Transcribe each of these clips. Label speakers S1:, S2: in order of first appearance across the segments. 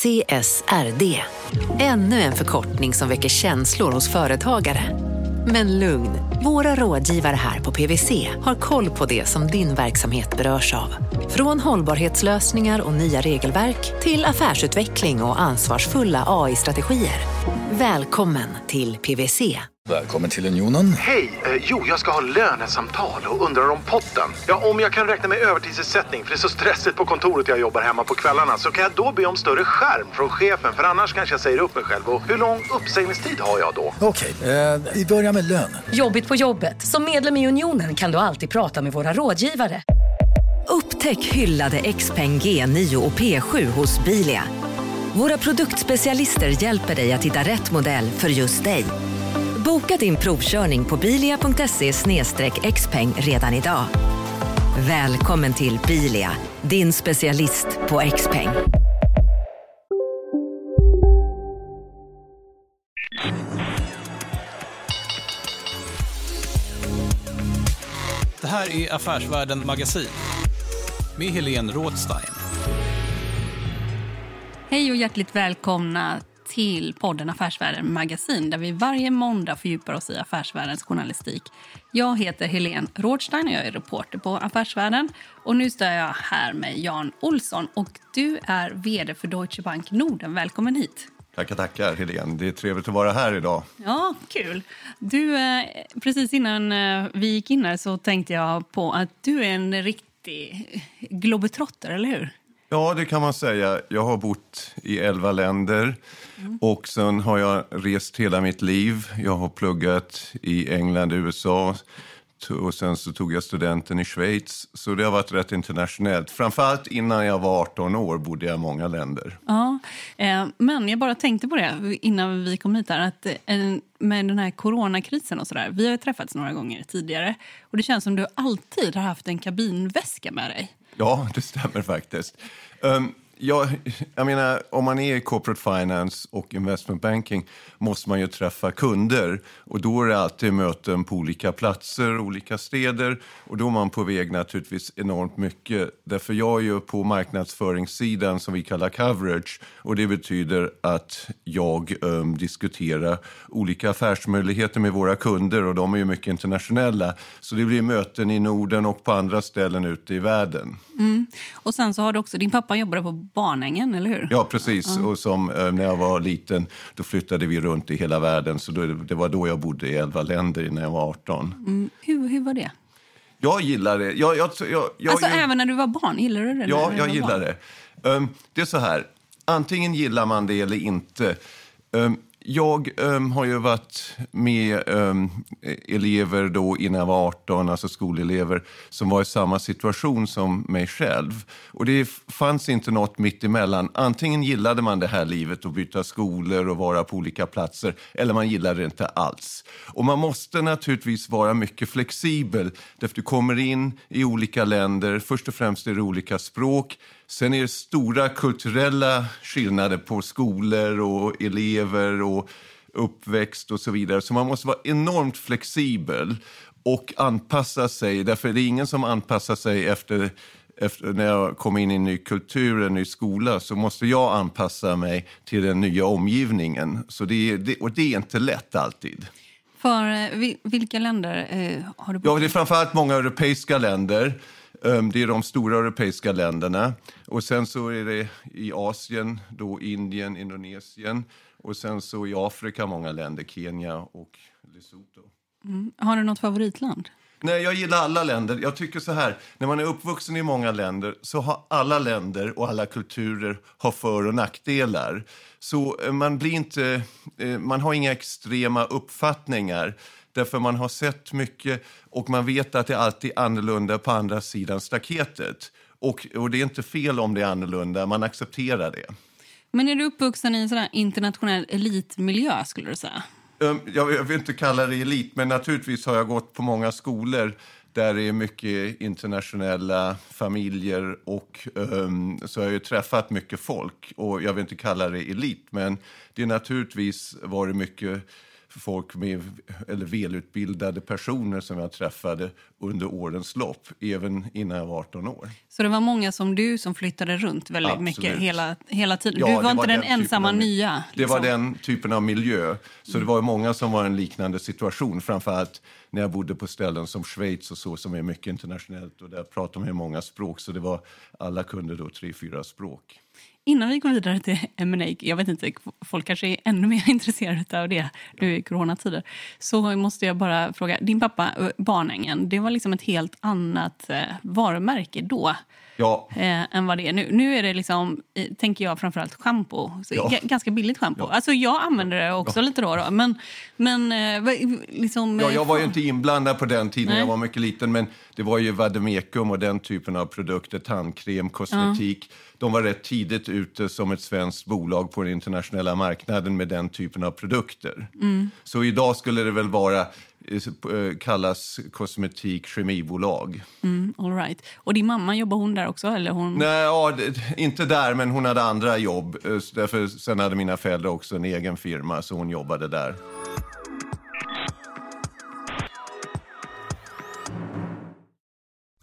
S1: CSRD. Ännu en förkortning som väcker känslor hos företagare. Men lugn, våra rådgivare här på PWC har koll på det som din verksamhet berörs av. Från hållbarhetslösningar och nya regelverk till affärsutveckling och ansvarsfulla AI-strategier. Välkommen till PWC.
S2: Välkommen till Unionen.
S3: Hej! Eh, jo, jag ska ha lönesamtal och undrar om potten. Ja, om jag kan räkna med övertidsersättning för det är så stressigt på kontoret jag jobbar hemma på kvällarna så kan jag då be om större skärm från chefen för annars kanske jag säger upp mig själv. Och hur lång uppsägningstid har jag då?
S2: Okej, eh, vi börjar med lön.
S4: Jobbigt på jobbet. Som medlem i Unionen kan du alltid prata med våra rådgivare.
S1: Upptäck hyllade XPeng G9 och P7 hos Bilia. Våra produktspecialister hjälper dig att hitta rätt modell för just dig. Boka din provkörning på bilia.se xpeng redan idag. Välkommen till Bilia, din specialist på XPeng.
S5: peng här är Affärsvärlden Magasin med Helene Rådstein.
S6: Hej och hjärtligt välkomna till podden Affärsvärlden Magasin där vi varje måndag fördjupar oss i affärsvärldens journalistik. Jag heter Helene Rådstein och jag är reporter på Affärsvärlden. Och nu står jag här med Jan Olsson och du är vd för Deutsche Bank Norden. Välkommen hit.
S7: Tackar, tackar Helene. Det är trevligt att vara här idag.
S6: Ja, kul. Du, eh, precis innan eh, vi gick in här så tänkte jag på att du är en riktig globetrotter, eller hur?
S7: Ja, det kan man säga. Jag har bott i elva länder mm. och sen har jag rest hela mitt liv. Jag har pluggat i England, USA och sen så tog jag studenten i Schweiz. Så det har varit rätt internationellt. Framförallt innan jag var 18 år bodde jag i många länder.
S6: Ja, eh, men jag bara tänkte på det innan vi kom hit här, att eh, med den här coronakrisen och sådär. Vi har träffats några gånger tidigare och det känns som du alltid har haft en kabinväska med dig.
S7: Ja, det stämmer faktiskt. Um, jag, jag menar, om man är i corporate finance och investment banking måste man ju träffa kunder. Och Då är det alltid möten på olika platser, olika städer. Och Då är man på väg naturligtvis enormt mycket. Därför jag är ju på marknadsföringssidan som vi kallar coverage. Och Det betyder att jag um, diskuterar olika affärsmöjligheter med våra kunder. och De är ju mycket internationella. Så det blir möten i Norden och på andra ställen ute i världen.
S6: Mm. Och sen så har du också, din pappa jobbade på Barnängen, eller hur?
S7: Ja, precis. Mm. Och som, eh, när jag var liten då flyttade vi runt i hela världen. Så då, det var då jag bodde i elva länder när jag var 18.
S6: Mm. Hur, hur var det?
S7: Jag gillar det. Jag, jag, jag,
S6: alltså även när du var barn? Gillar du det?
S7: Ja, jag gillar barn? det. Um, det är så här, antingen gillar man det eller inte. Um, jag um, har ju varit med um, elever då innan jag var 18, alltså skolelever, som var i samma situation som mig själv. Och det fanns inte något mitt emellan. Antingen gillade man det här livet och byta skolor och vara på olika platser, eller man gillade det inte alls. Och man måste naturligtvis vara mycket flexibel, därför du kommer in i olika länder. Först och främst är det olika språk. Sen är det stora kulturella skillnader på skolor och elever och uppväxt och så vidare. Så man måste vara enormt flexibel och anpassa sig. Därför det är ingen som anpassar sig efter, efter när jag kommer in i en ny kultur, en ny skola, så måste jag anpassa mig till den nya omgivningen. Så det, det och det är inte lätt alltid.
S6: För eh, vilka länder eh, har du bott
S7: Ja, det är framförallt många europeiska länder. Ehm, det är de stora europeiska länderna. Och sen så är det i Asien, då Indien, Indonesien. Och sen så i Afrika många länder, Kenya och Lesotho.
S6: Mm. Har du något favoritland?
S7: Nej, jag gillar alla länder. Jag tycker så här, när man är uppvuxen i många länder så har alla länder och alla kulturer har för och nackdelar. Så eh, man blir inte, eh, man har inga extrema uppfattningar. Därför man har sett mycket och man vet att det alltid är annorlunda på andra sidan staketet. Och, och det är inte fel om det är annorlunda, man accepterar det.
S6: Men är du uppvuxen i en sån internationell elitmiljö skulle du säga?
S7: Um, jag, jag vill inte kalla det elit, men naturligtvis har jag gått på många skolor där det är mycket internationella familjer och um, så har jag träffat mycket folk och jag vill inte kalla det elit, men det är naturligtvis varit mycket folk med, eller välutbildade personer som jag träffade under årens lopp, även innan jag var 18 år.
S6: Så det var många som du som flyttade runt väldigt
S7: Absolut.
S6: mycket hela, hela tiden?
S7: Ja,
S6: du var
S7: var
S6: inte den,
S7: den
S6: ensamma nya?
S7: Det var
S6: liksom.
S7: den typen av miljö. Så det var många som var i en liknande situation. Framförallt när jag bodde på ställen som Schweiz och så, som är mycket internationellt. Och där pratar man ju många språk, så det var, alla kunde då tre, fyra språk.
S6: Innan vi går vidare till M&A, jag vet inte, folk kanske är ännu mer intresserade av det nu i coronatider, så måste jag bara fråga, din pappa, eh, Barnängen, det var liksom ett helt annat eh, varumärke då
S7: Ja,
S6: eh, än vad det är nu. Nu är det liksom, eh, tänker jag framförallt schampo,
S7: Ja.
S6: ga- ganska billigt schampo.
S7: Ja.
S6: Alltså jag använder det också lite då, då men, men liksom...
S7: Ja, jag var ju inte inblandad på den tiden,
S6: Nej.
S7: jag var mycket liten. Men det var ju Vademekum och den typen av produkter, tandkräm, kosmetik. De var rätt tidigt ute som ett svenskt bolag på den internationella marknaden med den typen av produkter.
S6: Mm.
S7: Så idag skulle det väl vara, eh, kallas kosmetik kemibolag.
S6: Mm, all right. Och din mamma, jobbar hon där också? Eller hon...
S7: Nej, ja, inte där, men hon hade andra jobb. Eh, Därför, sen hade mina föräldrar också en egen firma, så hon jobbade där.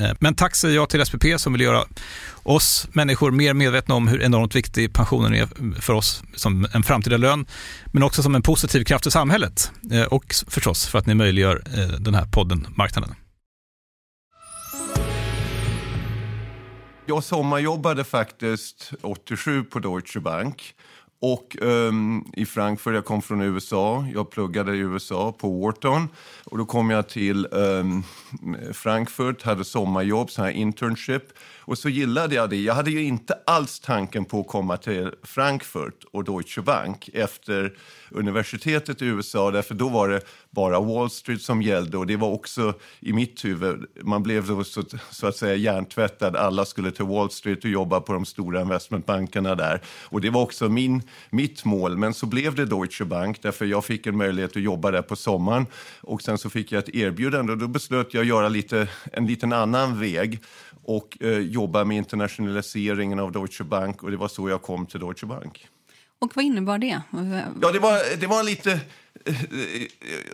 S5: Eh, men tack säger jag till SPP som vill göra oss människor mer medvetna om hur enormt viktig pensionen är för oss som en framtida lön, men också som en positiv kraft i samhället. Eh, och förstås för att ni möjliggör eh, den här podden Marknaden.
S7: Jag sommarjobbade faktiskt 87 på Deutsche Bank och um, i Frankfurt. Jag kom från USA. Jag pluggade i USA på Wharton. Och då kom jag till um, Frankfurt, hade sommarjobb, så här internship. Och så gillade jag det. Jag hade ju inte alls tanken på att komma till Frankfurt och Deutsche Bank efter universitetet i USA. Därför då var det bara Wall Street som gällde och det var också i mitt huvud. Man blev då så, så att säga hjärntvättad. Alla skulle till Wall Street och jobba på de stora investmentbankerna där. Och det var också min, mitt mål. Men så blev det Deutsche Bank därför jag fick en möjlighet att jobba där på sommaren. Och sen så fick jag ett erbjudande och då beslöt jag göra lite, en liten annan väg och eh, jobba med internationaliseringen av Deutsche Bank och det var så jag kom till Deutsche Bank.
S6: Och vad innebar det?
S7: Ja, det var, det var lite... eh,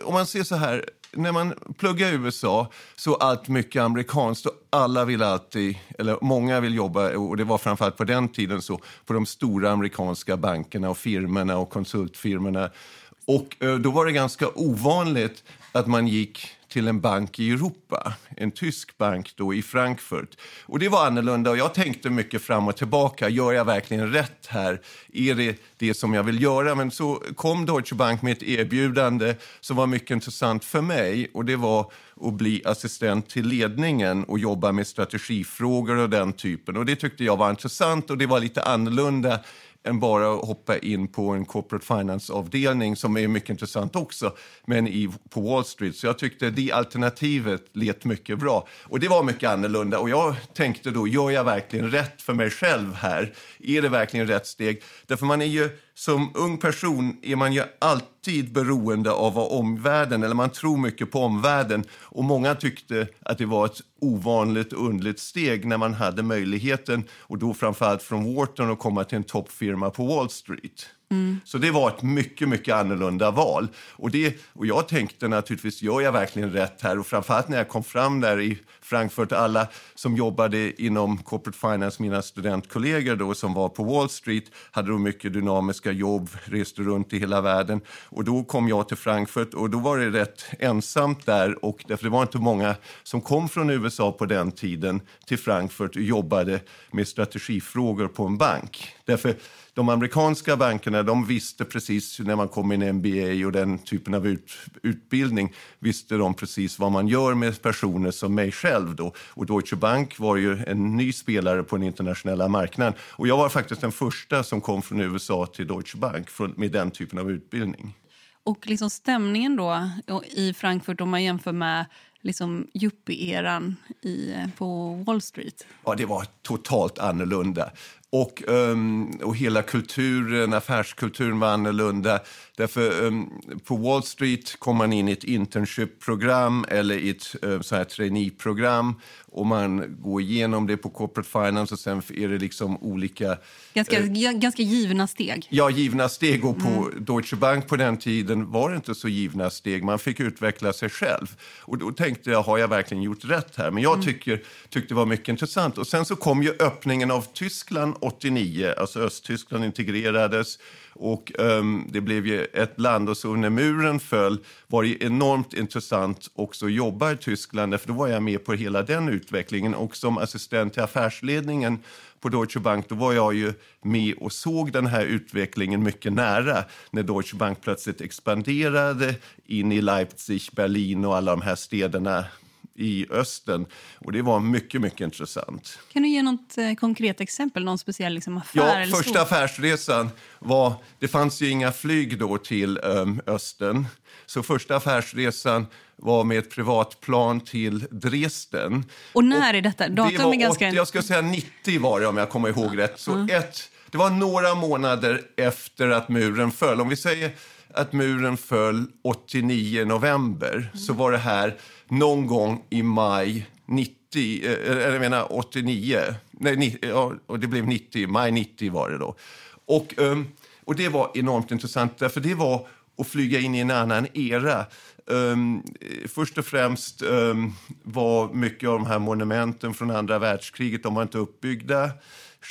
S7: Om man ser så här, när man pluggar i USA så allt mycket amerikanskt och alla vill alltid, eller många vill jobba, och det var framförallt på den tiden så, på de stora amerikanska bankerna och firmorna och konsultfirmorna. Och eh, då var det ganska ovanligt att man gick till en bank i Europa, en tysk bank då i Frankfurt. Och det var annorlunda och jag tänkte mycket fram och tillbaka. Gör jag verkligen rätt här? Är det det som jag vill göra? Men så kom Deutsche Bank med ett erbjudande som var mycket intressant för mig och det var att bli assistent till ledningen och jobba med strategifrågor och den typen. Och det tyckte jag var intressant och det var lite annorlunda än bara att hoppa in på en corporate finance-avdelning som är mycket intressant också, men i, på Wall Street. Så jag tyckte det alternativet lät mycket bra. Och det var mycket annorlunda. Och jag tänkte då, gör jag verkligen rätt för mig själv här? Är det verkligen rätt steg? Därför man är ju, som ung person är man ju alltid beroende av vad omvärlden, eller man tror mycket på omvärlden. Och många tyckte att det var ett ovanligt underligt steg när man hade möjligheten, och då framförallt från Wharton, att komma till en toppfirma på Wall Street. Mm. Så det var ett mycket, mycket annorlunda val. Och, det, och jag tänkte naturligtvis, gör jag verkligen rätt här? Och framförallt när jag kom fram där i Frankfurt, alla som jobbade inom corporate finance, mina studentkollegor då som var på Wall Street, hade då mycket dynamiska jobb, reste runt i hela världen. Och då kom jag till Frankfurt och då var det rätt ensamt där och därför det var inte många som kom från USA på den tiden till Frankfurt och jobbade med strategifrågor på en bank. Därför de amerikanska bankerna de visste precis när man kom in i MBA och den typen av ut, utbildning visste de precis vad man gör med personer som mig själv. Då. Och Deutsche Bank var ju en ny spelare på den internationella marknaden. Och jag var faktiskt den första som kom från USA till Deutsche Bank med den typen av utbildning.
S6: Och liksom stämningen då i Frankfurt om man jämför med liksom yuppie-eran på Wall Street?
S7: Ja, det var totalt annorlunda. Och, um, och hela kulturen, affärskulturen var annorlunda. Därför um, på Wall Street kom man in i ett internship-program eller i ett uh, så här trainee-program och man går igenom det på corporate finance och sen är det liksom olika...
S6: Ganska, uh, ganska givna steg.
S7: Ja, givna steg. Och på mm. Deutsche Bank på den tiden var det inte så givna steg. Man fick utveckla sig själv. Och då tänkte jag, har jag verkligen gjort rätt här? Men jag mm. tycker, tyckte det var mycket intressant. Och sen så kom ju öppningen av Tyskland 89, alltså Östtyskland integrerades och um, det blev ju ett land. Och så när muren föll var det enormt intressant också att jobba i Tyskland, för då var jag med på hela den utvecklingen. Och som assistent till affärsledningen på Deutsche Bank då var jag ju med och såg den här utvecklingen mycket nära när Deutsche Bank plötsligt expanderade in i Leipzig, Berlin och alla de här städerna i östen. Och Det var mycket mycket intressant.
S6: Kan du ge något eh, konkret exempel? Någon speciell liksom, affär?
S7: Ja, första affärsresan var... Det fanns ju inga flyg då till um, östen. Så första affärsresan var med ett privatplan till Dresden.
S6: Och när är detta? Datum
S7: det var
S6: är ganska...
S7: 80, jag ska säga 90 var det om jag kommer ihåg rätt. Så mm. ett, det var några månader efter att muren föll. Om vi säger att muren föll 89 november mm. så var det här någon gång i maj 90, eh, Eller jag menar 89. Nej, ja, och det blev 90, maj 90 var det då. Och, ehm, och det var enormt intressant, för det var att flyga in i en annan era. Um, först och främst um, var mycket av de här monumenten från andra världskriget de var inte uppbyggda.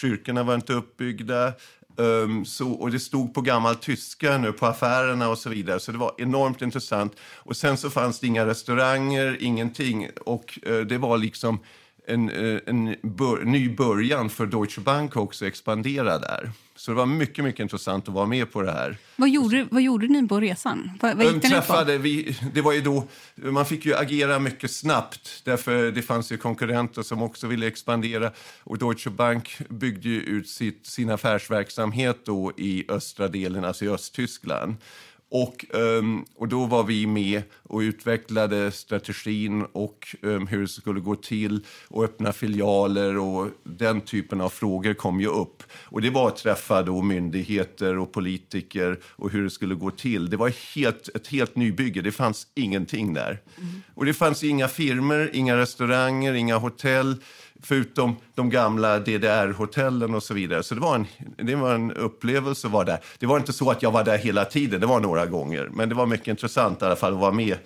S7: Kyrkorna var inte uppbyggda. Um, så, och det stod på gammal tyska nu på affärerna och så vidare. Så det var enormt intressant. Och sen så fanns det inga restauranger, ingenting. Och uh, det var liksom en, uh, en bör, ny början för Deutsche Bank också att expandera där. Så det var mycket, mycket intressant att vara med på det här.
S6: Vad gjorde, vad gjorde ni på resan? Vad, vad
S7: gick träffade, vi, det var ju då, man fick ju agera mycket snabbt därför det fanns ju konkurrenter som också ville expandera. Och Deutsche Bank byggde ju ut sitt, sin affärsverksamhet då i östra delen, alltså i Östtyskland. Och, um, och då var vi med och utvecklade strategin och um, hur det skulle gå till och öppna filialer och den typen av frågor kom ju upp. Och det var att träffa då myndigheter och politiker och hur det skulle gå till. Det var helt, ett helt nybygge, det fanns ingenting där. Mm. Och det fanns inga firmer, inga restauranger, inga hotell förutom de gamla DDR-hotellen och så vidare. Så det var, en, det var en upplevelse att vara där. Det var inte så att jag var där hela tiden, det var några gånger. Men det var mycket intressant i alla fall att vara med.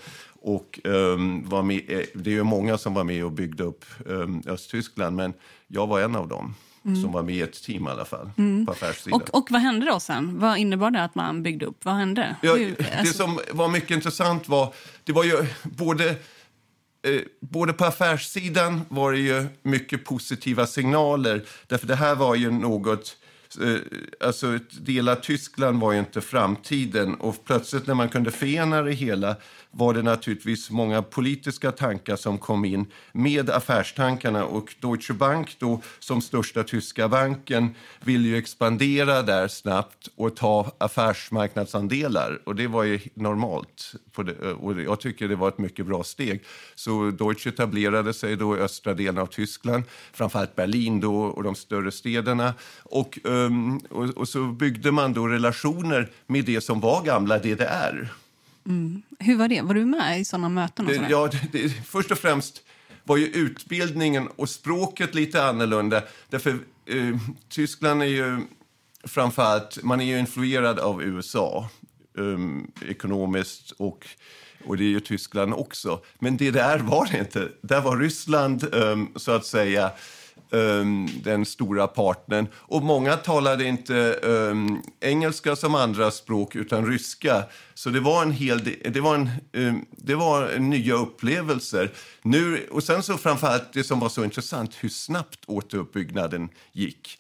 S7: Och, um, var med, eh, det är ju många som var med och byggde upp um, Östtyskland, men jag var en av dem. som var med i ett team i alla fall, på affärssidan.
S6: Och, och vad hände då sen? Vad innebar det att man byggde upp? Vad hände?
S7: Ja,
S6: Hur-
S7: det
S6: alltså-
S7: som var mycket intressant var, det var ju både, Eh, både på affärssidan var det ju mycket positiva signaler. Därför det här var ju något, eh, alltså ett delat Tyskland var ju inte framtiden. Och plötsligt när man kunde förena det hela var det naturligtvis många politiska tankar som kom in med affärstankarna. Och Deutsche Bank då, som största tyska banken ville ju expandera där snabbt och ta affärsmarknadsandelar. Och det var ju normalt. På det, och jag tycker det var ett mycket bra steg. Så Deutsche etablerade sig då i östra delen av Tyskland, framförallt Berlin då och de större städerna. Och, ehm, och, och så byggde man då relationer med det som var gamla DDR.
S6: Hur var det? Var du med i såna möten? Och sådär?
S7: ja, det, det, först och främst var ju utbildningen och språket lite annorlunda. Därför eh, Tyskland är ju framförallt, man är ju influerad av USA eh, ekonomiskt och, och det är ju Tyskland också. Men det där var det inte. Där var Ryssland eh, så att säga um, den stora partnern. Och många talade inte um, engelska som andra språk utan ryska. Så det var en hel del, det var, en, um, det var nya upplevelser. Nu, och sen så framförallt det som var så intressant, hur snabbt återuppbyggnaden gick.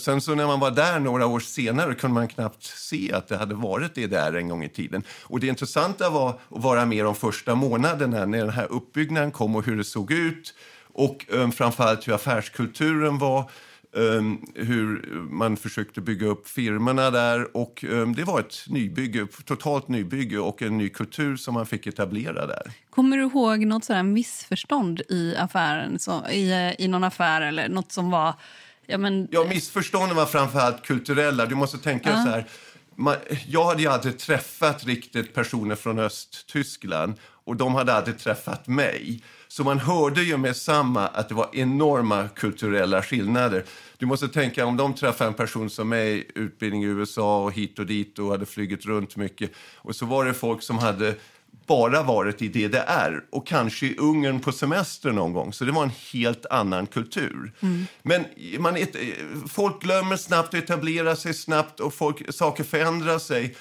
S7: Sen så när man var där några år senare kunde man knappt se att det hade varit det där en gång i tiden. Och det intressanta var att vara med de första månaderna när den här uppbyggnaden kom och hur det såg ut. Och um, framförallt hur affärskulturen var, um, hur man försökte bygga upp firmorna där. Och um, det var ett nybygge, totalt nybygge och en ny kultur som man fick etablera där.
S6: Kommer du ihåg något sådär missförstånd i affären? Så, i, I någon affär eller något som var... Ja, men,
S7: Ja, missförstånden var framförallt kulturella. Du måste tänka så här. Man, jag hade ju aldrig träffat riktigt personer från Östtyskland och de hade aldrig träffat mig. Så man hörde ju med samma att det var enorma kulturella skillnader. Du måste tänka om de träffade en person som mig, utbildning i USA och hit och dit och hade flugit runt mycket. Och så var det folk som hade bara varit i DDR och kanske i Ungern på semester någon gång. Så det var en helt annan kultur. Men man, folk glömmer snabbt och etablerar sig snabbt och folk, saker förändrar sig.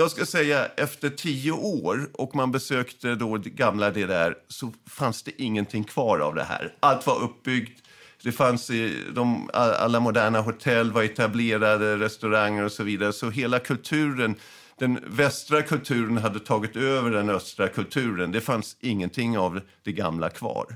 S7: Jag ska säga efter tio år och man besökte då gamla DDR så fanns det ingenting kvar av det här. Allt var uppbyggt. Det fanns i, de, alla moderna hotell var etablerade, restauranger och så vidare. Så hela kulturen, den västra kulturen hade tagit över den östra kulturen. Det fanns ingenting av det gamla kvar.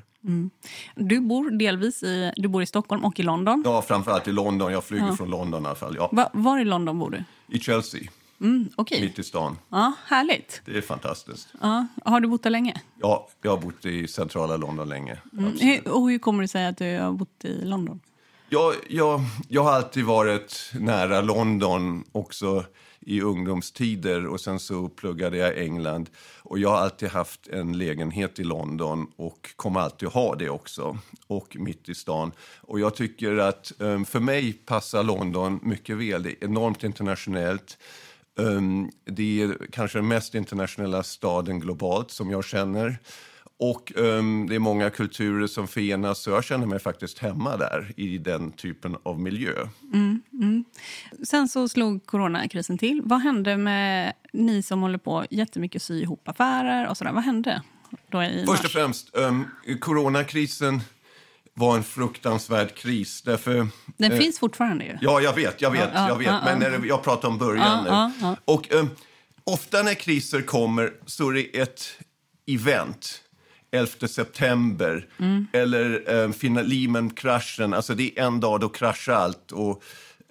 S6: Du bor delvis i, du bor i Stockholm och i London.
S7: Ja, framförallt i London. Jag flyger från London i alla fall. Ja.
S6: Va, var i London bor du?
S7: I Chelsea,
S6: Mm, Okej.
S7: mitt i stan.
S6: Ja, härligt.
S7: Det är fantastiskt.
S6: Ja, har du bott där länge?
S7: Ja, jag har bott i centrala London länge.
S6: Mm. Och hur kommer det sig att du har bott i London?
S7: Jag, jag, jag har alltid varit nära London också i ungdomstider och sen så pluggade jag England. Och jag har alltid haft en lägenhet i London och kommer alltid ha det också. Och mitt i stan. Och jag tycker att um, för mig passar London mycket väl. Det är enormt internationellt. Um, det är kanske den mest internationella staden globalt som jag känner. Och um, det är många kulturer som förenas så jag känner mig faktiskt hemma där i den typen av miljö.
S6: Sen så slog coronakrisen till. Vad hände med ni som håller på jättemycket sy ihop affärer och sådär? Vad hände då i
S7: Först och främst, um, coronakrisen var en fruktansvärd kris. Därför,
S6: Den
S7: eh,
S6: finns fortfarande ju.
S7: Ja, jag vet, jag vet,
S6: Ja, ja,
S7: jag vet.
S6: ja,
S7: men när det, jag pratar om början
S6: Ja,
S7: nu. Och um, ofta när kriser kommer så är det ett event. 11 september
S6: Mm.
S7: eller final- Lehman-kraschen. Alltså det är en dag då kraschar allt och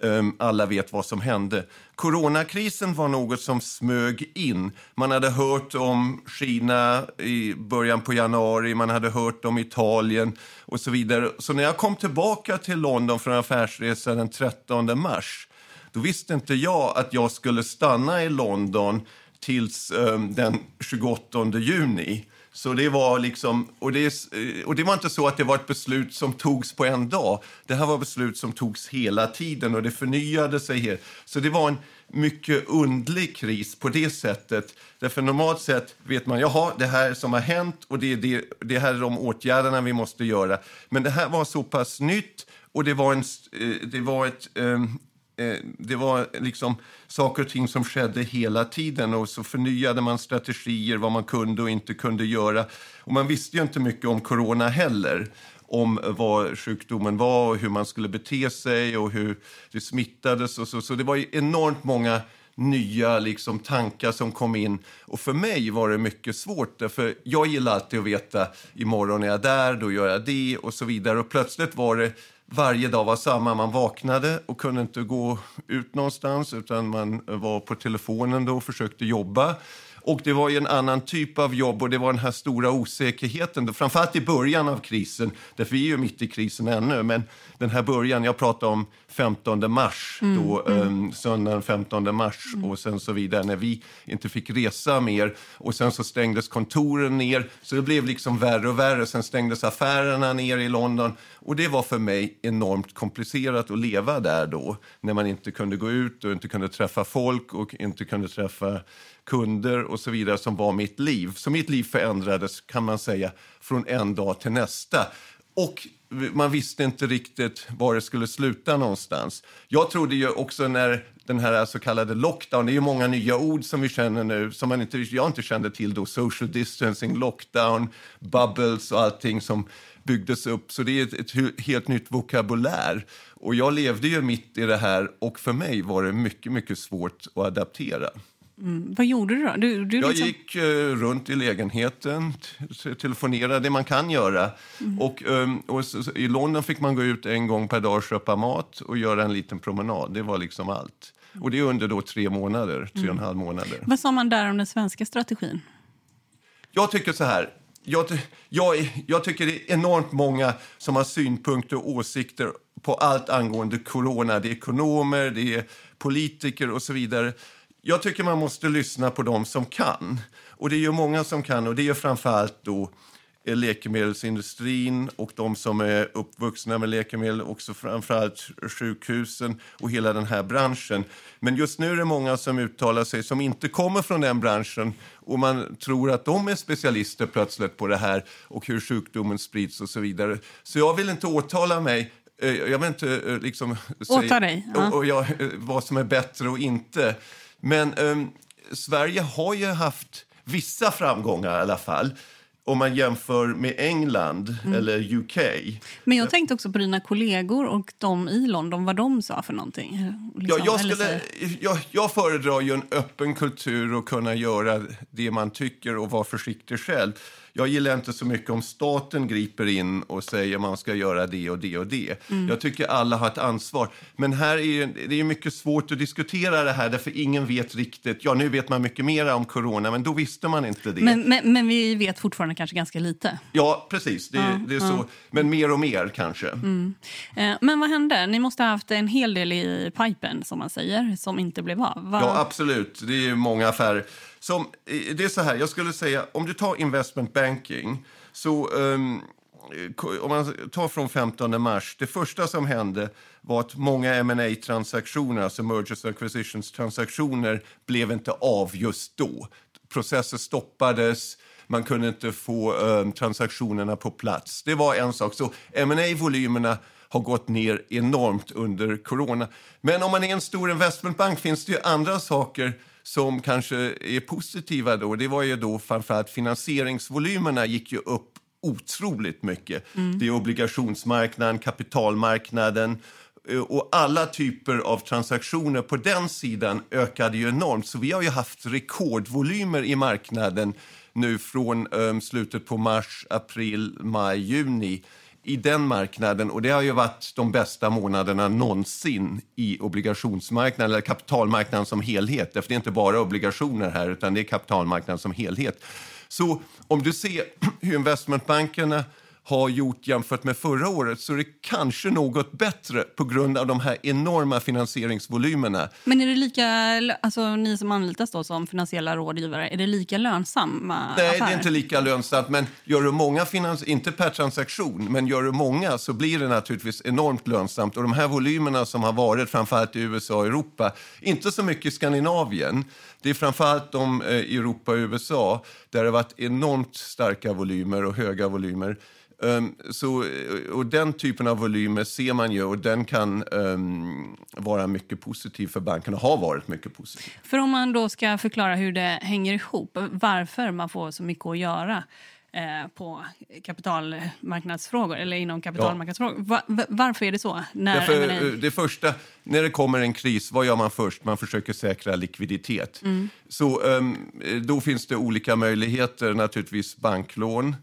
S7: Ehm, alla vet vad som hände. Coronakrisen var något som smög in. Man hade hört om Kina i början på januari, man hade hört om Italien och så vidare. Så när jag kom tillbaka till London från affärsresa den 13 mars då visste inte jag att jag skulle stanna i London tills um, den 28 juni. Så det var liksom, och det, eh, och det var inte så att det var ett beslut som togs på en dag. Det här var beslut som togs hela tiden och det förnyade sig. Helt. Så det var en mycket undlig kris på det sättet. Därför normalt sett vet man, jaha, det här som har hänt och det, det, det här är de åtgärderna vi måste göra. Men det här var så pass nytt Och det var, en, eh, det var ett... Ehm, Eh, det var liksom saker och ting som skedde hela tiden och så förnyade man strategier, vad man kunde och inte kunde göra. Och man visste ju inte mycket om corona heller om vad sjukdomen var och hur man skulle bete sig och hur det smittades. Och så. så det var ju enormt många nya liksom, tankar som kom in. Och för mig var det mycket svårt, för jag gillar alltid att veta imorgon är jag där, då gör jag det och så vidare. Och plötsligt var det varje dag var samma. Man vaknade och kunde inte gå ut någonstans utan man var på telefonen då och försökte jobba. Och det var ju en annan typ av jobb och det var den här stora osäkerheten. Framförallt i början av krisen, därför vi är ju mitt i krisen ännu. Men den här början, jag pratar om 15 mars, då, um, söndagen 15 mars och sen så vidare, när vi inte fick resa mer. Och sen så stängdes kontoren ner, så det blev liksom värre och värre. Sen stängdes affärerna ner i London. Och det var för mig enormt komplicerat att leva där då, när man inte kunde gå ut och inte kunde träffa folk och inte kunde träffa kunder och så vidare som var mitt liv. Så mitt liv förändrades kan man säga från en dag till nästa. Och man visste inte riktigt var det skulle sluta någonstans. Jag trodde ju också när den här så kallade lockdown, det är ju många nya ord som vi känner nu som man inte, jag inte kände till då, social distancing, lockdown, bubbles och allting som byggdes upp. Så det är ett, ett helt nytt vokabulär. Och jag levde ju mitt i det här och för mig var det mycket, mycket svårt att adaptera.
S6: Vad gjorde du då? Du, du
S7: Jag
S6: liksom...
S7: gick eh, runt i lägenheten, telefonerade, det man kan göra. Och, ehm, och så, så, I London fick man gå ut en gång per dag och köpa mat och göra en liten promenad. Det var liksom allt. Och det är under då tre månader, tre och en halv månader.
S6: Vad sa man där om den svenska strategin?
S7: Jag tycker så här. Jag, jag, jag tycker det är enormt många som har synpunkter och åsikter på allt angående corona. Det är ekonomer, det är politiker och så vidare. Jag tycker man måste lyssna på dem som kan. Och det är ju många som kan och det är framförallt då eh, läkemedelsindustrin och de som är uppvuxna med läkemedel, också framförallt sjukhusen och hela den här branschen. Men just nu är det många som uttalar sig som inte kommer från den branschen och man tror att de är specialister plötsligt på det här och hur sjukdomen sprids och så vidare. Så jag vill inte åtala mig eh, jag vill inte eh, liksom
S6: Åta dig, ja.
S7: och, och jag, vad som är bättre och inte. Men ehm, Sverige har ju haft vissa framgångar i alla fall om man jämför med England
S6: Mm.
S7: eller UK.
S6: Men jag tänkte också på dina kollegor och de i London, vad de sa för någonting.
S7: Ja,
S6: Liksom,
S7: jag,
S6: eller
S7: skulle, jag, jag föredrar ju en öppen kultur och kunna göra det man tycker och vara försiktig själv. Jag gillar inte så mycket om staten griper in och säger man ska göra det och det och det.
S6: Mm.
S7: Jag tycker alla har ett ansvar. Men här är ju, det är mycket svårt att diskutera det här därför ingen vet riktigt. Ja, nu vet man mycket mer om corona, men då visste man inte det.
S6: Men, men, men vi vet fortfarande kanske ganska lite.
S7: Ja, precis. Det,
S6: Ja,
S7: det är så. Men mer och mer kanske.
S6: Eh, Men vad hände? Ni måste ha haft en hel del i pipen, som man säger, som inte blev av. Vad-
S7: Ja, absolut. Det är ju många affärer. Som, eh, det är så här, jag skulle säga, om du tar investment banking, så um, om man tar från 15 mars, det första som hände var att många ma transaktioner alltså mergers and acquisitions transaktioner, blev inte av just då. Processer stoppades, man kunde inte få um, transaktionerna på plats. Det var en sak. Så ma volymerna har gått ner enormt under corona. Men om man är en stor investmentbank finns det ju andra saker som kanske är positiva då. Det var ju då framförallt finansieringsvolymerna gick ju upp otroligt mycket. Det är obligationsmarknaden, kapitalmarknaden eh, och alla typer av transaktioner på den sidan ökade ju enormt. Så vi har ju haft rekordvolymer i marknaden nu från eh, slutet på mars, april, maj, juni i den marknaden. Och det har ju varit de bästa månaderna någonsin i obligationsmarknaden eller kapitalmarknaden som helhet. Därför det är inte bara obligationer här utan det är kapitalmarknaden som helhet. Så om du ser hur investmentbankerna har gjort jämfört med förra året så är det kanske något bättre på grund av de här enorma finansieringsvolymerna.
S6: Men är det lika, alltså ni som anlitas då som finansiella rådgivare, är det lika lönsamma
S7: Nej,
S6: affärer?
S7: det är inte lika lönsamt. Men gör du många finans inte per transaktion, men gör du många så blir det naturligtvis enormt lönsamt. Och de här volymerna som har varit framförallt i USA och Europa, inte så mycket i Skandinavien. Det är framförallt de eh, i Europa och USA där det har varit enormt starka volymer och höga volymer. Um, så, och den typen av volymer ser man ju och den kan um, vara mycket positiv för bankerna, har varit mycket positiv.
S6: För om man då ska förklara hur det hänger ihop, varför man får så mycket att göra eh, på kapitalmarknadsfrågor eller inom kapitalmarknadsfrågor. Va, va, varför är det så? När
S7: Därför, eh, det första, när det kommer en kris, vad gör man först? Man försöker säkra likviditet. Mm. Så um, då finns det olika möjligheter, naturligtvis banklån.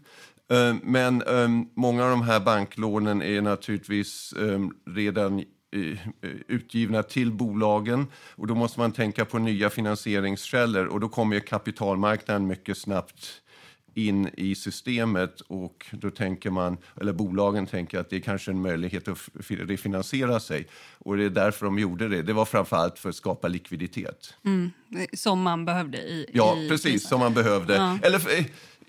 S7: Um, men um, många av de här banklånen är naturligtvis redan utgivna till bolagen. Och Då måste man tänka på nya finansieringskällor och då kommer kapitalmarknaden mycket snabbt in i systemet och då tänker man, eller bolagen tänker att det är kanske en möjlighet att refinansiera sig. Och det är därför de gjorde det. Det var framförallt för att skapa likviditet.
S6: Mm, som man behövde i
S7: Ja, i precis, som man behövde. Ja. Eller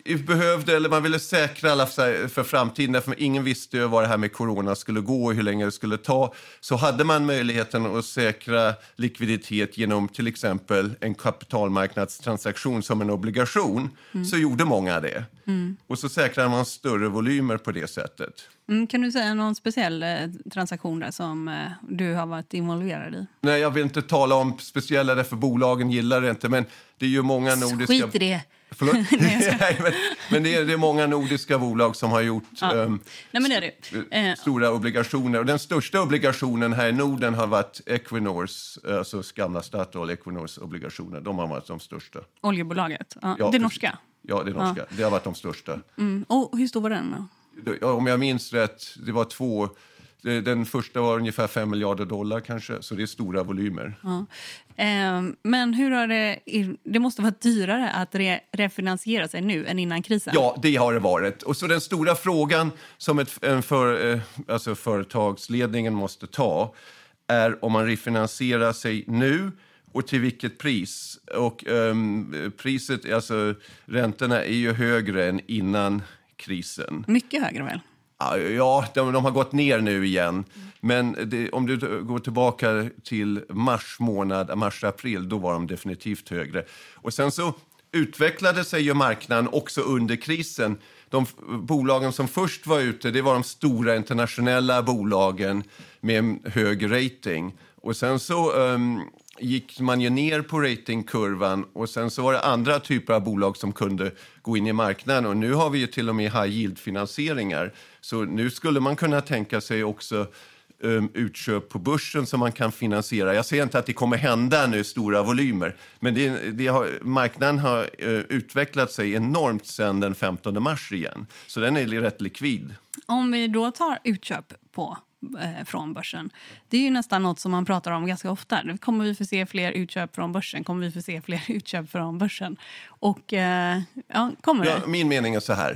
S7: behövde, eller man ville säkra alla för framtiden, därför ingen visste ju vad det här med corona skulle gå och hur länge det skulle ta. Så hade man möjligheten att säkra likviditet genom till exempel en kapitalmarknadstransaktion som en obligation, mm. så gjorde många det. Mm. Och så säkrade man större volymer på det sättet.
S6: Mm, kan du säga någon speciell eh, transaktion där som eh, du har varit involverad i?
S7: Nej, jag vill inte tala om speciella, därför bolagen gillar det inte. Men det är ju många nordiska...
S6: Skit i det!
S7: Förlåt? Nej, men, men det, är, det är många nordiska bolag som har gjort ja. um,
S6: Nej, det det.
S7: Eh. stora obligationer. Och den största obligationen här i Norden har varit Equinors, alltså gamla Statoil Equinors obligationer. De har varit de största.
S6: Oljebolaget? Ja. ja det norska?
S7: Ja, det norska. Ja. Det har varit de största.
S6: Mm. Och hur stor var den?
S7: Om jag minns rätt, det var två den första var ungefär 5 miljarder dollar kanske, så det är stora volymer.
S6: Ja. Eh, men hur har det... Det måste vara dyrare att re, refinansiera sig nu än innan krisen?
S7: Ja, det har det varit. Och så den stora frågan som ett, en för, eh, alltså företagsledningen måste ta är om man refinansierar sig nu och till vilket pris. Och um, priset, alltså räntorna är ju högre än innan krisen.
S6: Mycket högre väl?
S7: Ja, de, de har gått ner nu igen. Men det, om du går tillbaka till mars månad, mars-april, då var de definitivt högre. Och sen så utvecklade sig ju marknaden också under krisen. De bolagen som först var ute, det var de stora internationella bolagen med hög rating. Och sen så um, gick man ju ner på ratingkurvan och sen så var det andra typer av bolag som kunde gå in i marknaden och nu har vi ju till och med high yield-finansieringar. Så nu skulle man kunna tänka sig också um, utköp på börsen som man kan finansiera. Jag säger inte att det kommer hända nu, stora volymer, men det, det har, marknaden har uh, utvecklat sig enormt sedan den 15 mars igen. Så den är rätt likvid.
S6: Om vi då tar utköp på från börsen. Det är ju nästan något som man pratar om ganska ofta. Kommer vi få se fler utköp från börsen? Kommer vi få se fler utköp från börsen? Och eh, ja, kommer det? Ja,
S7: min mening är så här.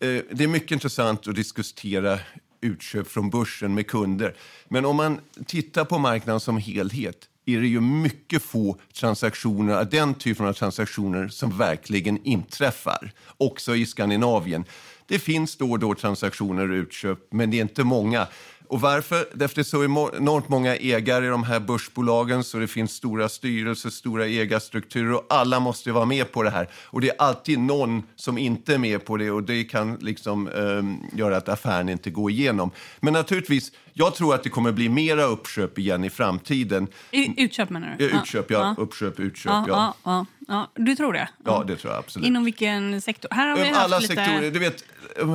S7: Eh, det är mycket intressant att diskutera utköp från börsen med kunder. Men om man tittar på marknaden som helhet är det ju mycket få transaktioner, den typen av transaktioner som verkligen inträffar, också i Skandinavien. Det finns då och då transaktioner och utköp, men det är inte många. Och varför? Därför det är så enormt många ägare i de här börsbolagen så det finns stora styrelser, stora ägarstrukturer och alla måste vara med på det här. Och det är alltid någon som inte är med på det och det kan liksom um, göra att affären inte går igenom. Men naturligtvis, jag tror att det kommer bli mera uppköp igen i framtiden.
S6: I, utköp menar du?
S7: Ja, utköp, ja. ja. Uppköp, utköp,
S6: ja. ja. ja. Du tror det?
S7: Ja, det tror jag absolut.
S6: Inom vilken sektor? Här har vi
S7: Alla
S6: lite...
S7: sektorer. Du vet,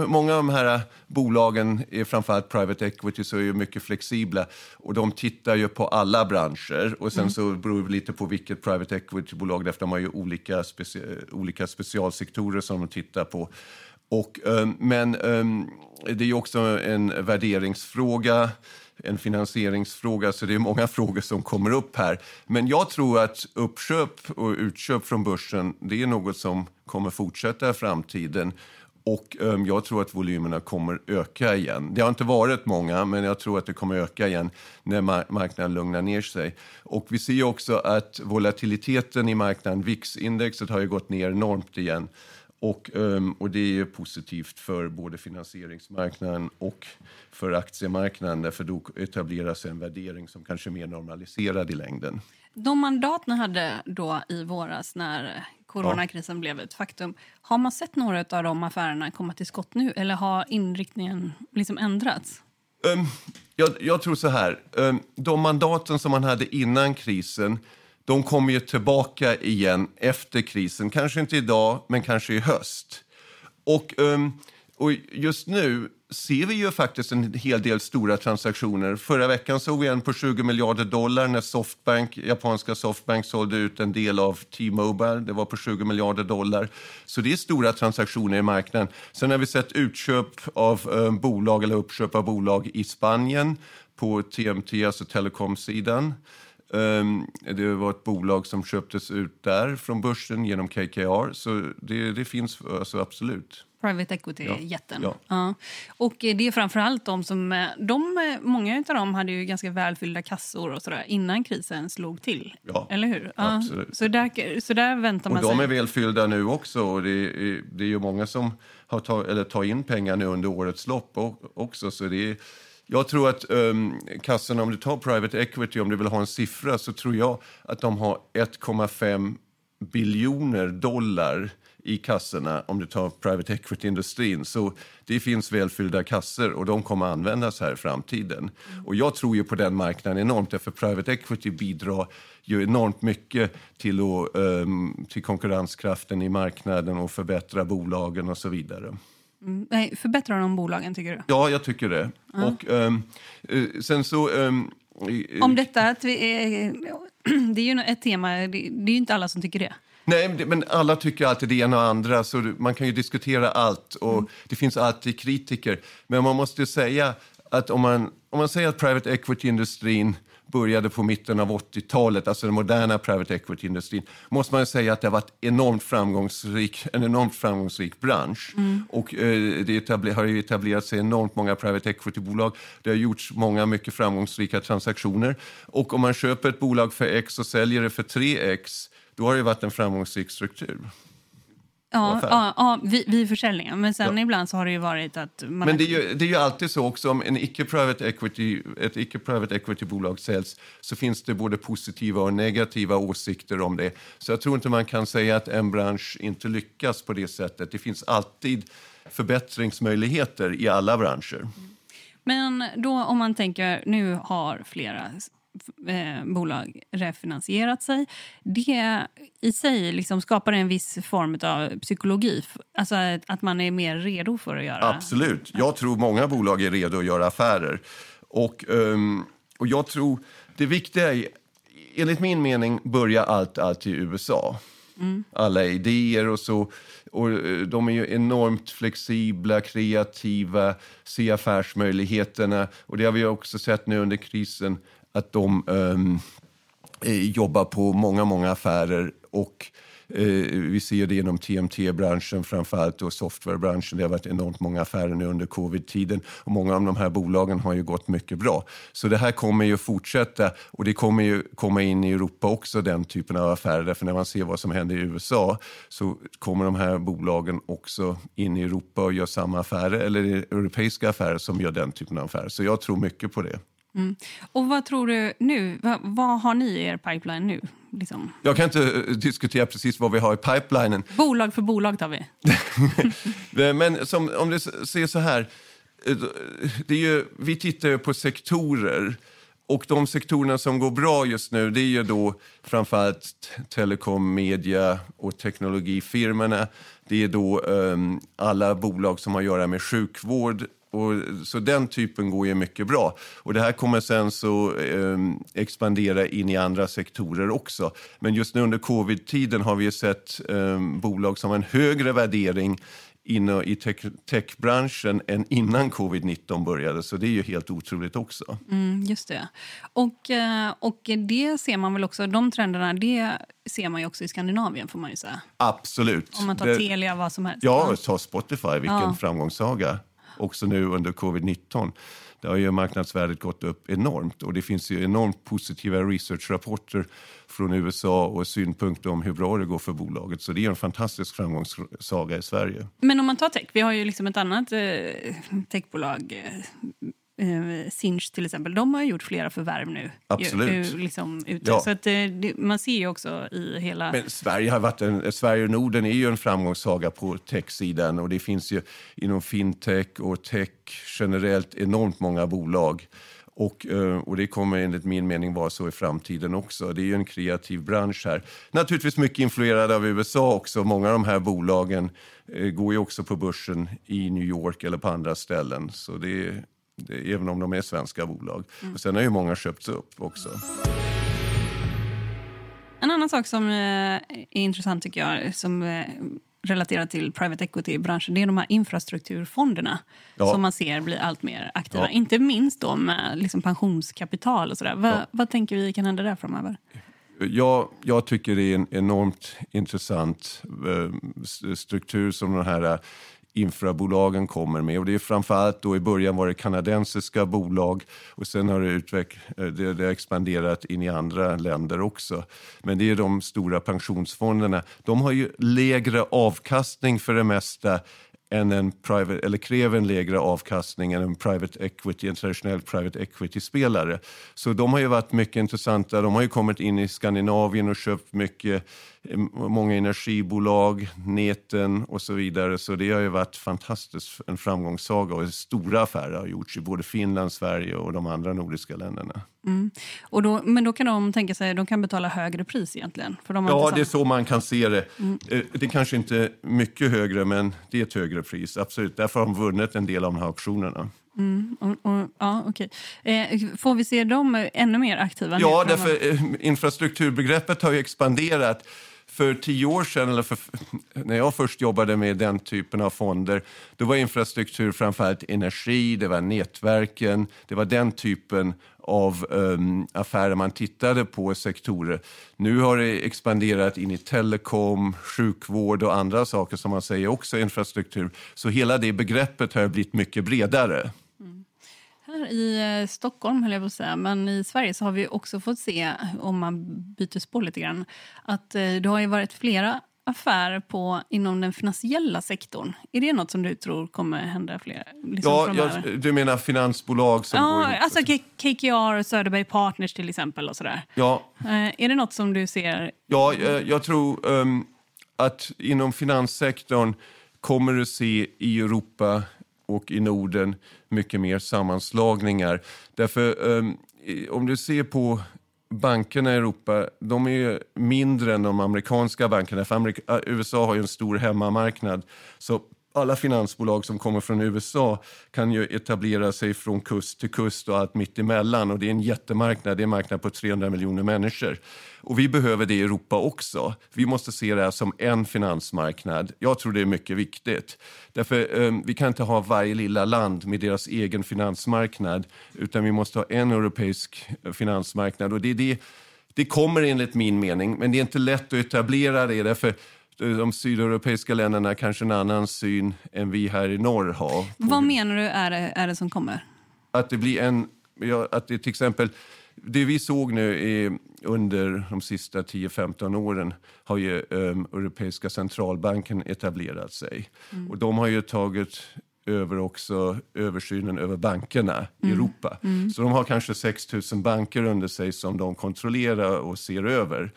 S7: många av de här bolagen, är framförallt private equity, så är ju mycket flexibla. Och de tittar ju på alla branscher. Och sen mm. så beror det lite på vilket private equity-bolag, därför de har ju olika, speci olika specialsektorer som de tittar på. Och, ehm, men ehm, det är också en värderingsfråga en finansieringsfråga, så det är många frågor som kommer upp här. Men jag tror att uppköp och utköp från börsen, det är något som kommer fortsätta i framtiden. Och um, jag tror att volymerna kommer öka igen. Det har inte varit många, men jag tror att det kommer öka igen när mar marknaden lugnar ner sig. Och vi ser också att volatiliteten i marknaden, VIX-indexet, har ju gått ner enormt igen. Och, um, och det är positivt för både finansieringsmarknaden och för aktiemarknaden, för då etableras en värdering som kanske är mer normaliserad i längden.
S6: De mandat ni hade då i våras när coronakrisen blev ett faktum. Har man sett några av de affärerna komma till skott nu eller har inriktningen liksom ändrats?
S7: Um, jag, jag, tror så här, um, de mandaten som man hade innan krisen de kommer ju tillbaka igen efter krisen. Kanske inte idag, men kanske i höst. Och, ehm, och just nu ser vi ju faktiskt en hel del stora transaktioner. Förra veckan såg vi en på 20 miljarder dollar när Softbank, japanska Softbank sålde ut en del av T-Mobile. Det var på 20 miljarder dollar. Så det är stora transaktioner i marknaden. Sen har vi sett utköp av ehm, bolag eller uppköp av bolag i Spanien på TMT, alltså telekomsidan. sidan det var ett bolag som köptes ut där från börsen genom KKR, så det, det finns alltså absolut.
S6: Private equity-jätten. Ja. ja. Och det är framförallt de som... De, många av dem hade ju ganska välfyllda kassor och sådär innan krisen slog till.
S7: Ja,
S6: Eller hur?
S7: Absolut.
S6: Ja. Så, där, så där väntar man
S7: och de
S6: sig...
S7: är välfyllda nu också. Och det, är, det är ju många som har ta, eller tar in pengar nu under årets lopp också. Så det är, jag tror att um, kassorna, om du tar private equity, om du vill ha en siffra, så tror jag att de har 1,5 biljoner dollar i kassorna om du tar private equity-industrin. Så det finns välfyllda kassor och de kommer användas här i framtiden. Och jag tror ju på den marknaden enormt, för private equity bidrar ju enormt mycket till, att, um, till konkurrenskraften i marknaden och förbättra bolagen och så vidare.
S6: Mm, nej, förbättrar de bolagen, tycker du?
S7: Ja, jag tycker det. Ja. Och um, sen så... Um,
S6: Om detta, att vi är, det är ju ett tema, det, det är ju inte alla som tycker det.
S7: Nej, men alla tycker alltid det ena och andra, så man kan ju diskutera allt och mm. det finns alltid kritiker. Men man måste säga att om man, om man säger att private equity-industrin började på mitten av 80-talet, alltså den moderna private equity-industrin, måste man säga att det har varit enormt framgångsrik, en enormt framgångsrik bransch. Mm. Och eh, det etabler, har etablerat sig enormt många private equity-bolag. Det har gjorts många mycket framgångsrika transaktioner. Och om man köper ett bolag för X och säljer det för 3X, då har det varit en framgångsrik struktur.
S6: Ja, ja, ja vid, vid försäljningen. Men sen ja. ibland så har det ju varit att...
S7: Man Men det är, ju, det är ju alltid så också om en icke-private equity, ett icke-private equity-bolag säljs så finns det både positiva och negativa åsikter om det. Så jag tror inte man kan säga att en bransch inte lyckas på det sättet. Det finns alltid förbättringsmöjligheter i alla branscher.
S6: Men då om man tänker, nu har flera eh, bolag refinansierat sig. Det i sig liksom skapar en viss form av psykologi. Alltså att man är mer redo för att göra...
S7: Absolut. Jag tror många bolag är redo att göra affärer. Och, um, och jag tror... Det viktiga är... Enligt min mening börjar allt alltid i USA. Mm. Alla idéer och så. Och eh, de är ju enormt flexibla, kreativa, ser affärsmöjligheterna. Och det har vi också sett nu under krisen att de ehm, eh, jobbar på många, många affärer och eh, vi ser det inom TMT-branschen framförallt och softwarebranschen. Det har varit enormt många affärer nu under covid-tiden och många av de här bolagen har ju gått mycket bra. Så det här kommer ju fortsätta och det kommer ju komma in i Europa också, den typen av affärer. Därför när man ser vad som händer i USA så kommer de här bolagen också in i Europa och gör samma affärer, eller europeiska affärer som gör den typen av affärer. Så jag tror mycket på det.
S6: Mm. Och vad tror du nu? Vad, vad, har ni i er pipeline nu? Liksom?
S7: Jag kan inte uh, diskutera precis vad vi har i pipelinen.
S6: Bolag för bolag tar vi.
S7: Men som, om du ser så här, eh, det är ju, vi tittar på sektorer. Och de sektorerna som går bra just nu det är ju då framförallt telekom, media och teknologifirmorna. Det är då um, alla bolag som har att göra med sjukvård, och, så den typen går ju mycket bra. Och det här kommer sen så eh, expandera in i andra sektorer också. Men just nu under covid-tiden har vi sett eh, bolag som har en högre värdering inne i techbranschen än innan covid-19 började. Så det är ju helt otroligt också.
S6: Mm, just det. Och, eh, och det ser man väl också, de trenderna, det ser man ju också i Skandinavien får man ju säga.
S7: Absolut.
S6: Om man tar Telia, vad som helst.
S7: Ja, ta Spotify, vilken ja. framgångssaga också nu under covid-19. Där har ju marknadsvärdet gått upp enormt och det finns ju enormt positiva researchrapporter från USA och synpunkter om hur bra det går för bolaget. Så det är en fantastisk framgångssaga i Sverige.
S6: Men om man tar tech, vi har ju liksom ett annat eh, techbolag eh, Sinch till exempel, de har gjort flera förvärv nu.
S7: Absolut.
S6: Ju, liksom.
S7: Ja.
S6: Så att, eh, det, man ser ju också i hela...
S7: Men Sverige, har varit en, Sverige och Norden är ju en framgångssaga på tech-sidan och det finns ju inom fintech och tech generellt enormt många bolag. Och, eh, och det kommer enligt min mening vara så i framtiden också. Det är ju en kreativ bransch här. Naturligtvis mycket influerad av USA också. Många av de här bolagen eh, går ju också på börsen i New York eller på andra ställen. Så det är, det är, även om de är svenska bolag. Och sen har ju många köpts upp också.
S6: En annan sak som eh, är intressant tycker jag, som eh, relaterar till private equity-branschen, det är de här infrastrukturfonderna
S7: Ja.
S6: som man ser blir allt mer aktiva.
S7: Ja.
S6: Inte minst då med liksom pensionskapital och sådär. Vad,
S7: Ja.
S6: vad tänker vi kan hända där framöver?
S7: Jag, jag tycker det är en enormt intressant eh, struktur som de här infrabolagen kommer med. Och det är framförallt då i början var det kanadensiska bolag och sen har det, utveck- eh, det, det har expanderat in i andra länder också. Men det är de stora pensionsfonderna. De har ju lägre avkastning för det mesta än en private, eller kräver en lägre avkastning än en private equity, en traditionell private equity-spelare. Så de har ju varit mycket intressanta. De har ju kommit in i Skandinavien och köpt mycket, många energibolag, näten och så vidare. Så det har ju varit fantastiskt, en framgångssaga och stora affärer har gjorts i både Finland, Sverige och de andra nordiska länderna.
S6: Och då, men då kan de tänka sig de kan betala högre pris egentligen? För de
S7: Ja, det är så man kan se det. Eh, Det är kanske inte mycket högre, men det är ett högre pris. Absolut. Därför har de vunnit en del av de här auktionerna.
S6: Och, och, ja, okej. Eh, får vi se dem ännu mer aktiva?
S7: Ja, därför eh, infrastrukturbegreppet har ju expanderat. För tio år sedan, eller för, när jag först jobbade med den typen av fonder, då var infrastruktur framförallt energi, det var nätverken, det var den typen av um, affärer man tittade på sektorer. Nu har det expanderat in i telekom, sjukvård och andra saker som man säger också infrastruktur. Så hela det begreppet har blivit mycket bredare.
S6: Här i eh, Stockholm, höll jag på att säga, men i Sverige så har vi också fått se, om man byter spår lite grann, att eh, det har ju varit flera affärer på, inom den finansiella sektorn. Är det något som du tror kommer hända fler? Liksom
S7: Ja, jag, du menar finansbolag som går
S6: Ja,
S7: ihop?
S6: alltså KKR, Söderberg Partners till exempel och sådär.
S7: Ja,
S6: Eh, är det något som du ser?
S7: Ja, jag, jag tror ehm, att inom finanssektorn kommer du se i Europa och i Norden mycket mer sammanslagningar. Därför, um, om du ser på bankerna i Europa, de är ju mindre än de amerikanska bankerna. För Amerika, eh, USA har ju en stor hemmamarknad. Så alla finansbolag som kommer från USA kan ju etablera sig från kust till kust och allt mitt emellan. Och det är en jättemarknad, det är en marknad på 300 miljoner människor. Och vi behöver det i Europa också. Vi måste se det här som en finansmarknad. Jag tror det är mycket viktigt. Därför eh, vi kan inte ha varje lilla land med deras egen finansmarknad, utan vi måste ha en europeisk eh, finansmarknad. Och det det det kommer enligt min mening, men det är inte lätt att etablera det. Därför de sydeuropeiska länderna kanske en annan syn än vi här i norr har.
S6: Vad menar du är det, är det som kommer?
S7: Att det blir en... Ja, att det till exempel... Det vi såg nu är, under de sista 10-15 åren har ju um, Europeiska centralbanken etablerat sig. Och de har ju tagit över också översynen över bankerna i Europa. Så de har kanske 6 000 banker under sig som de kontrollerar och ser över.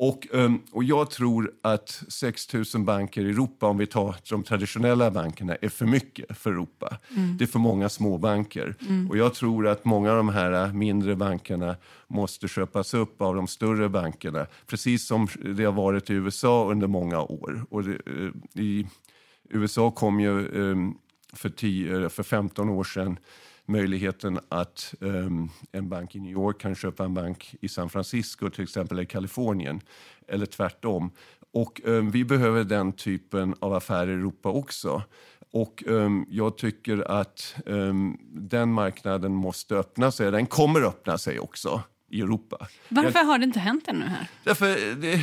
S7: Och, ehm, och jag tror att 6 000 banker i Europa, om vi tar de traditionella bankerna, är för mycket för Europa. Det är för många småbanker. Och jag tror att många av de här mindre bankerna måste köpas upp av de större bankerna. Precis som det har varit i USA under många år. Och det, eh, I USA kom ju ehm, för, 10, för 15 år sedan möjligheten att ehm, en bank i New York kan köpa en bank i San Francisco, till exempel i Kalifornien, eller tvärtom. Och ehm, vi behöver den typen av affärer i Europa också. Och ehm, jag tycker att den marknaden måste öppna sig. Den kommer öppna sig också i Europa.
S6: Varför har det inte hänt ännu här?
S7: Därför, det,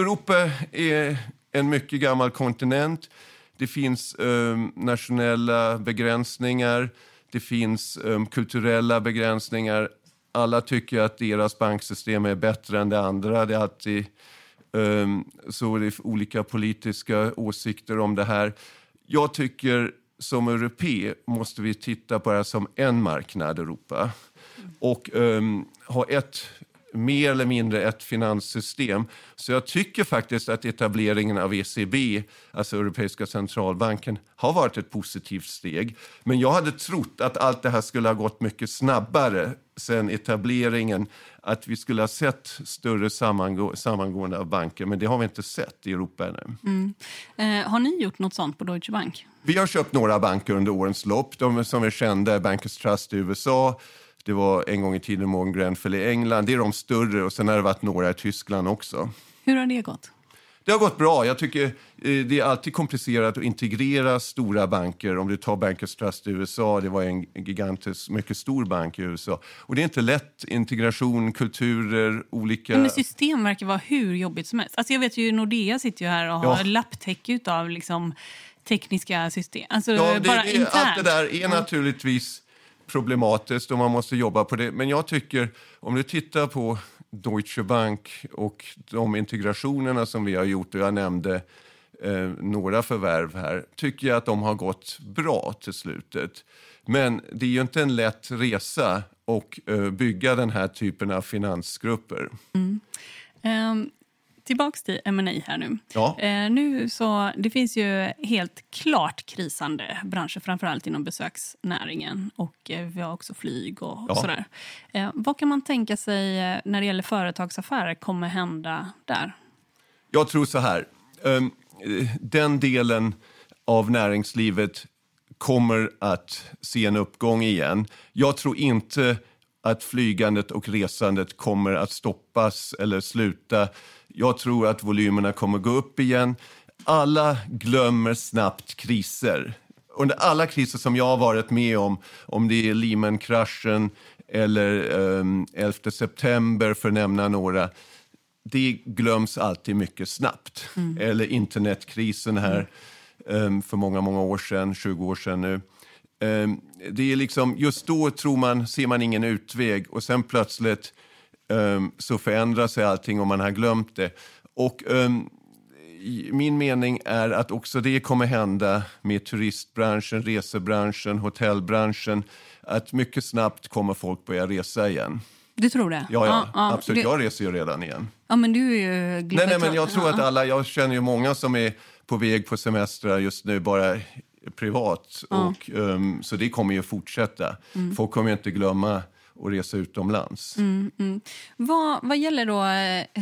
S7: Europa är en mycket gammal kontinent. Det finns um, nationella begränsningar, det finns um, kulturella begränsningar. Alla tycker att deras banksystem är bättre än det andra. Det är alltid um, så det är olika politiska åsikter om det här. Jag tycker som europé måste vi titta på det här som en marknad, Europa. Och um, ha ett mer eller mindre ett finanssystem. Så jag tycker faktiskt att etableringen av ECB, alltså Europeiska centralbanken, har varit ett positivt steg. Men jag hade trott att allt det här skulle ha gått mycket snabbare sen etableringen. Att vi skulle ha sett större sammangå sammangående av banker, men det har vi inte sett i Europa ännu.
S6: Mm. Eh, har ni gjort något sånt på Deutsche Bank?
S7: Vi har köpt några banker under årens lopp. De som är kända är Bankers Trust i USA, det var en gång i tiden Morgan Grenfell i England. Det är de större och sen har det varit några i Tyskland också.
S6: Hur har det gått?
S7: Det har gått bra. Jag tycker eh, det är alltid komplicerat att integrera stora banker. Om du tar Bankers Trust i USA, det var en gigantisk, mycket stor bank i USA. Och det är inte lätt. Integration, kulturer, olika...
S6: Men system verkar vara hur jobbigt som helst. Alltså jag vet ju Nordea sitter ju här och har ja. lapptäcke av liksom tekniska system. Alltså
S7: ja, det, bara det, Allt det där är naturligtvis problematiskt och man måste jobba på det. Men jag tycker, om du tittar på Deutsche Bank och de integrationerna som vi har gjort, och jag nämnde eh, några förvärv här, tycker jag att de har gått bra till slutet. Men det är ju inte en lätt resa att eh, bygga den här typen av finansgrupper.
S6: Mm. Um, tillbaks till M&A här nu.
S7: Ja.
S6: Eh, nu så, det finns ju helt klart krisande branscher, framförallt inom besöksnäringen. Och eh, vi har också flyg och, ja. och sådär. Eh, vad kan man tänka sig eh, när det gäller företagsaffärer kommer hända där?
S7: Jag tror så här. Um, den delen av näringslivet kommer att se en uppgång igen. Jag tror inte att flygandet och resandet kommer att stoppas eller sluta jag tror att volymerna kommer gå upp igen. Alla glömmer snabbt kriser. Under alla kriser som jag har varit med om, om det är Lehman-kraschen eller um, 11 september för att nämna några, det glöms alltid mycket snabbt. Mm. Eller internetkrisen här um, för många, många år sedan, 20 år sedan nu. Um, det är liksom, just då tror man, ser man ingen utväg och sen plötsligt um, så förändrar sig allting och man har glömt det. Och um, min mening är att också det kommer hända med turistbranschen, resebranschen, hotellbranschen. Att mycket snabbt kommer folk börja resa igen.
S6: Du tror det?
S7: Ja, ja, ah, absolut. Du... Jag reser ju redan igen.
S6: Ja, men du är ju
S7: nej, nej, men jag tror att alla, jag känner ju många som är på väg på semestrar just nu bara privat. Ah. Och, um, så det kommer ju fortsätta. Mm. Folk kommer ju inte glömma och resa utomlands.
S6: Mm, mm. Vad, vad gäller då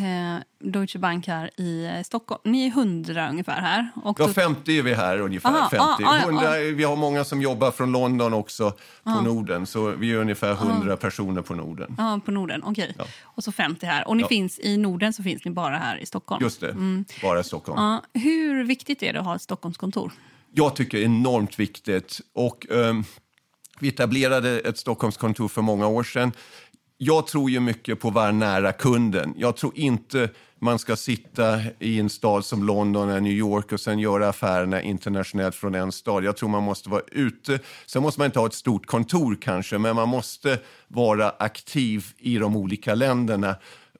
S6: eh, Deutsche Bank här i eh, Stockholm? Ni är hundra ungefär här.
S7: Och ja, 50 är vi här ungefär. Aha, 50. Ah, 100, ah, vi har många som jobbar från London också på ah. Norden. Så vi är ungefär 100 personer på Norden.
S6: Ja, på Norden. Okej. Okay. Ja. Och så 50 här. Och ni ja. finns i Norden så finns ni bara här i Stockholm?
S7: Just det, mm. bara i Stockholm.
S6: Hur viktigt är det att ha ett Stockholmskontor?
S7: Jag tycker det är enormt viktigt. Och... Um, vi etablerade ett Stockholmskontor för många år sedan. Jag tror ju mycket på att vara nära kunden. Jag tror inte man ska sitta i en stad som London eller New York och sen göra affärerna internationellt från en stad. Jag tror man måste vara ute. Sen måste man inte ha ett stort kontor kanske, men man måste vara aktiv i de olika länderna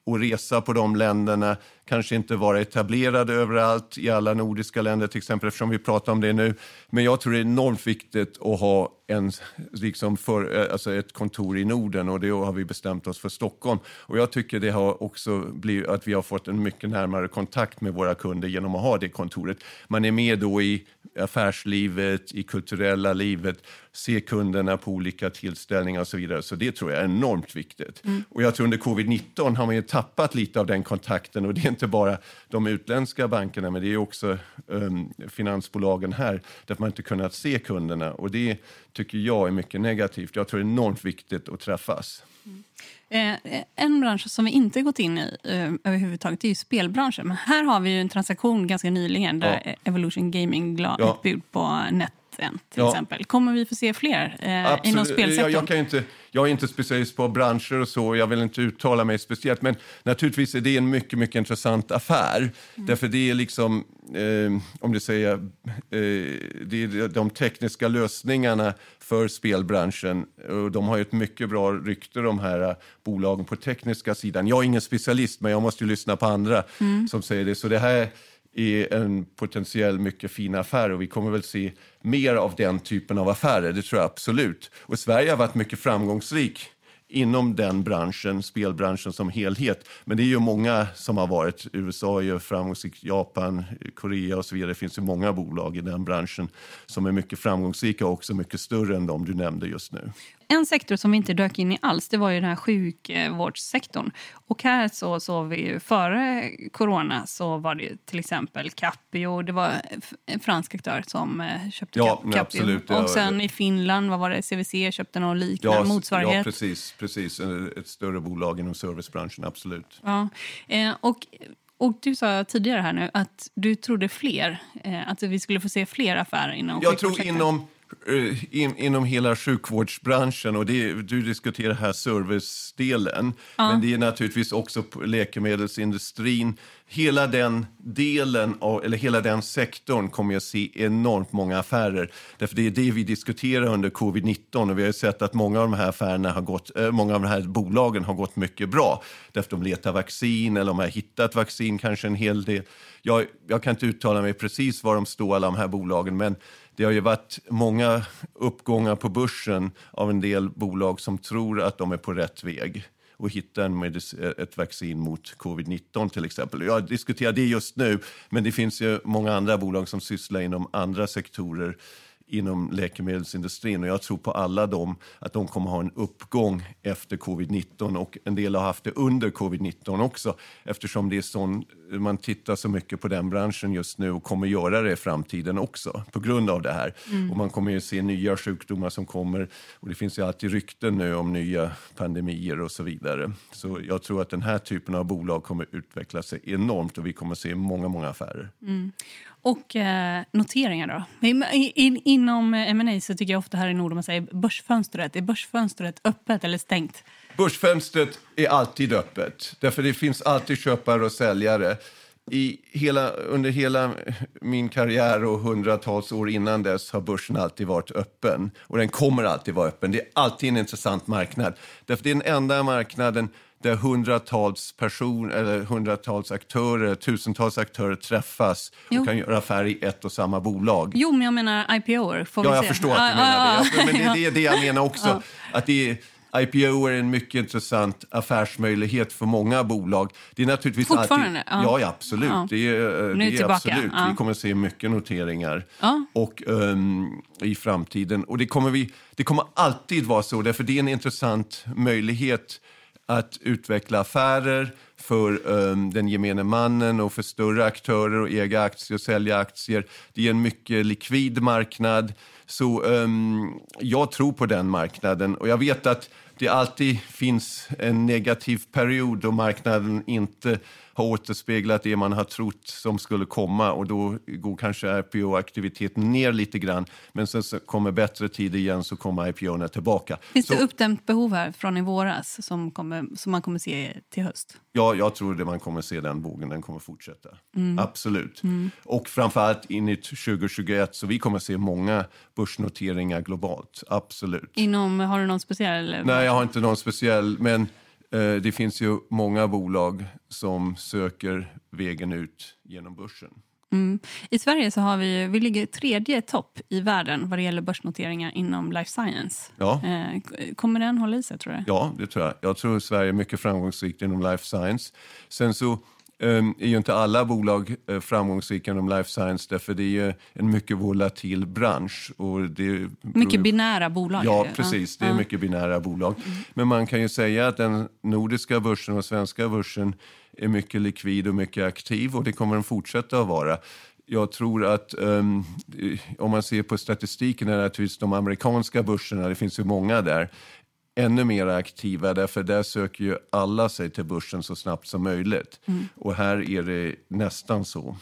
S7: och resa på de länderna, kanske inte vara etablerade överallt i alla nordiska länder till exempel eftersom vi pratar om det nu. Men jag tror det är enormt viktigt att ha en, liksom för, eh, alltså ett kontor i Norden och det har vi bestämt oss för Stockholm. Och jag tycker det har också blivit att vi har fått en mycket närmare kontakt med våra kunder genom att ha det kontoret. Man är med då i affärslivet, i kulturella livet, se kunderna på olika tillställningar och så vidare. Så det tror jag är enormt viktigt. Mm. Och jag tror under covid-19 har man ju tappat lite av den kontakten och det är inte bara de utländska bankerna men det är också um, finansbolagen här där man inte kunnat se kunderna och det tycker jag är mycket negativt. Jag tror det är enormt viktigt att träffas. Mm.
S6: Eh, en bransch som vi inte gått in i eh, överhuvudtaget är ju spelbranschen. Men här har vi en transaktion ganska nyligen där ja. Evolution Gaming la ja. ett bud på net till ja. exempel. Kommer vi få se fler eh, inom spelsektorn?
S7: Jag, jag, kan inte, jag är inte specialist på branscher och så, jag vill inte uttala mig speciellt. Men naturligtvis är det en mycket, mycket intressant affär. Mm. Därför det är liksom, eh, om du säger, eh, det är de tekniska lösningarna för spelbranschen. Och de har ju ett mycket bra rykte de här eh, bolagen på tekniska sidan. Jag är ingen specialist men jag måste ju lyssna på andra mm. som säger det. Så det här är en potentiell mycket fin affär och vi kommer väl se mer av den typen av affärer, det tror jag absolut. Och Sverige har varit mycket framgångsrik inom den branschen, spelbranschen som helhet. Men det är ju många som har varit. USA är ju framgångsrikt, Japan, Korea och så vidare. Det finns ju många bolag i den branschen som är mycket framgångsrika och också mycket större än de du nämnde just nu.
S6: En sektor som vi inte dök in i alls det var ju den här sjukvårdssektorn. Och här så såg vi ju före corona så var det till exempel Capio. Det var en fransk aktör som eh, köpte
S7: Ja,
S6: Capio.
S7: absolut,
S6: Och
S7: ja.
S6: sen i Finland, vad var det? CVC köpte någon liknande motsvarighet.
S7: ja precis, precis. Ett större bolag inom servicebranschen, absolut.
S6: Ja. Eh, och, och du sa tidigare här nu att du trodde fler, eh, att vi skulle få se fler affärer inom
S7: Jag tror inom, in, inom hela sjukvårdsbranschen och det, du diskuterar här servicedelen, men det är naturligtvis också läkemedelsindustrin. Hela den delen, av, eller hela den sektorn kommer att se enormt många affärer. Därför det är det vi diskuterar under covid-19 och vi har ju sett att många av de här affärerna har gått, eh, många av de här bolagen har gått mycket bra. Därför de letar vaccin eller de har hittat vaccin kanske en hel del. Jag, jag kan inte uttala mig precis var de står alla de här bolagen men det har ju varit många uppgångar på börsen av en del bolag som tror att de är på rätt väg och hitta en medic- eh, ett vaccin mot covid-19 till exempel. Jag diskuterar det just nu, men det finns ju många andra bolag som sysslar inom andra sektorer inom läkemedelsindustrin och jag tror på alla dem att de kommer ha en uppgång efter covid-19 och en del har haft det under covid-19 också eftersom det är sån, man tittar så mycket på den branschen just nu och kommer göra det i framtiden också på grund av det här. Och man kommer ju se nya sjukdomar som kommer och det finns ju alltid rykten nu om nya pandemier och så vidare. Så jag tror att den här typen av bolag kommer utveckla sig enormt och vi kommer se många, många affärer.
S6: Och eh, noteringar då? In, in, inom eh, M&A så tycker jag ofta här i Norden man säger börsfönstret. Är börsfönstret öppet eller stängt?
S7: Börsfönstret är alltid öppet, därför det finns alltid köpare och säljare. I hela, under hela min karriär och hundratals år innan dess har börsen alltid varit öppen. Och den kommer alltid vara öppen. Det är alltid en intressant marknad. Därför det är den enda marknaden där hundratals personer, eller hundratals aktörer, tusentals aktörer träffas
S6: Jo.
S7: och kan göra affärer i ett och samma bolag.
S6: Jo, men jag menar IPO-er. Får
S7: Ja,
S6: vi
S7: jag
S6: se.
S7: förstår att du
S6: Ah,
S7: menar
S6: ah,
S7: det. Ja, Men det,
S6: ah.
S7: det är det jag menar också. Att det är, IPO är en mycket intressant affärsmöjlighet för många bolag. Det är naturligtvis
S6: Fortfarande?
S7: Alltid,
S6: Ja.
S7: ja, absolut.
S6: Ja.
S7: Det är, eh, det är absolut.
S6: Ja.
S7: Vi kommer att se mycket noteringar och, ehm, i framtiden. Och det kommer, vi, det kommer alltid vara så, därför det är en intressant möjlighet att utveckla affärer för um, den gemene mannen och för större aktörer att äga aktier och sälja aktier. Det är en mycket likvid marknad. Så um, jag tror på den marknaden och jag vet att det alltid finns en negativ period då marknaden inte har återspeglat det man har trott som skulle komma och då går kanske IPO-aktiviteten ner lite grann. Men sen så kommer bättre tider igen så kommer IPO-erna tillbaka.
S6: Finns
S7: så,
S6: det uppdämt behov här från i våras som, kommer, som man kommer se till höst?
S7: Ja, jag tror att man kommer se den vågen, den kommer fortsätta.
S6: Mm.
S7: Absolut. Och framförallt in i 2021, så vi kommer se många börsnoteringar globalt. Absolut.
S6: Inom, har du någon speciell...
S7: Nej, jag har inte någon speciell, men det finns ju många bolag som söker vägen ut genom börsen.
S6: I Sverige så har vi, vi ligger tredje topp i världen vad det gäller börsnoteringar inom life science.
S7: Ja.
S6: Eh, kommer den hålla i sig tror du?
S7: Ja, det tror jag. Jag tror Sverige är mycket framgångsrikt inom life science. Sen så är ju inte alla bolag eh, framgångsrika inom life science därför det är en mycket volatil bransch. Och det
S6: Mycket binära bolag.
S7: Ja, precis. Det är mycket binära bolag. Men man kan ju säga att den nordiska börsen och svenska börsen är mycket likvid och mycket aktiv och det kommer den fortsätta att vara. Jag tror att ehm, om man ser på statistiken är naturligtvis de amerikanska börserna, det finns ju många där, ännu mer aktiva därför där söker ju alla sig till börsen så snabbt som möjligt. Och här är det nästan så.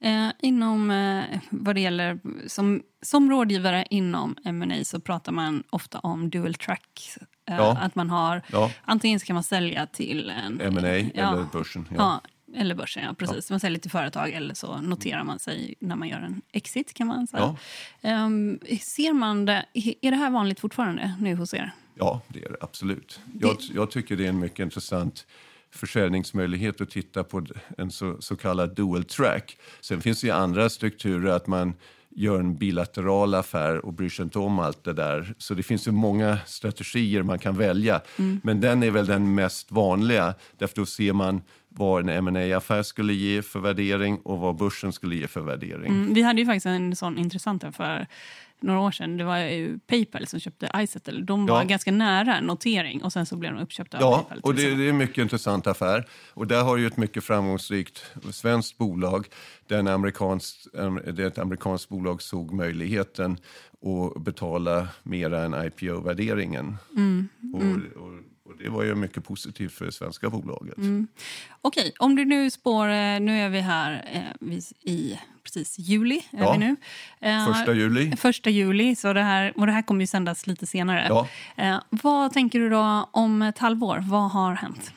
S6: Eh, inom, eh, vad det gäller, som, som rådgivare inom M&A så pratar man ofta om dual track. Eh,
S7: Ja.
S6: Att man har,
S7: Ja.
S6: antingen ska man sälja till en...
S7: M&A
S6: ja,
S7: eller börsen.
S6: Ja. eller börsen, ja. Precis. Man säljer till företag eller så noterar man sig när man gör en exit. kan man säga. Ehm, ser man det, är det här vanligt fortfarande nu hos er?
S7: Ja, det är det absolut. Jag, jag tycker det är en mycket intressant försäljningsmöjlighet att titta på en så, så kallad dual track. Sen finns det ju andra strukturer att man gör en bilateral affär och bryr sig inte om allt det där. Så det finns ju många strategier man kan välja. Mm. Men den är väl den mest vanliga, därför då ser man vad en ma affär skulle ge för värdering och vad börsen skulle ge för värdering. Mm,
S6: vi hade ju faktiskt en sån intressant affär några år sedan. Det var ju Paypal som köpte iSettle. De var ja. ganska nära notering och sen så blev de uppköpta
S7: ja,
S6: av Paypal.
S7: och det, det, är en mycket intressant affär. Och där har ju ett mycket framgångsrikt svenskt bolag, där ett amerikanskt bolag såg möjligheten att betala mera än IPO-värderingen. Mm. Mm. Och, och, och det var ju mycket positivt för det svenska bolaget. Mm.
S6: Okej, om du nu spår... Eh, nu är vi här eh, i precis juli. Är ja, vi nu.
S7: Eh, första juli.
S6: Första juli, så det här, och det här kommer ju sändas lite senare.
S7: Ja.
S6: Eh, vad tänker du då om ett halvår? Vad har hänt?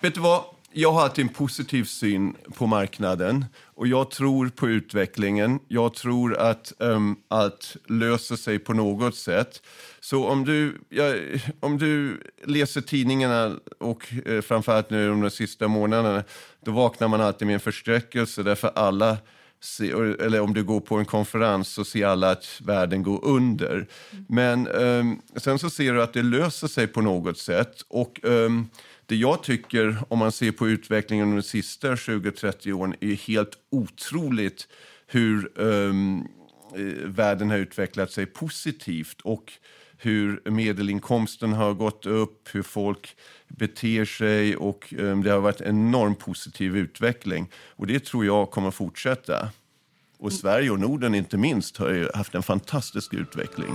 S7: Vet du vad? Jag har alltid en positiv syn på marknaden och jag tror på utvecklingen. Jag tror att um, allt löser sig på något sätt. Så om du, ja, om du läser tidningarna och eh, framförallt nu de sista månaderna, då vaknar man alltid med en förskräckelse därför alla eller om du går på en konferens så ser alla att världen går under. Men um, sen så ser du att det löser sig på något sätt. Och um, det jag tycker, om man ser på utvecklingen de sista 20-30 åren, är helt otroligt hur um, världen har utvecklat sig positivt och hur medelinkomsten har gått upp, hur folk beter sig och um, det har varit en enormt positiv utveckling. Och det tror jag kommer fortsätta. Och Sverige och Norden inte minst har ju haft en fantastisk utveckling.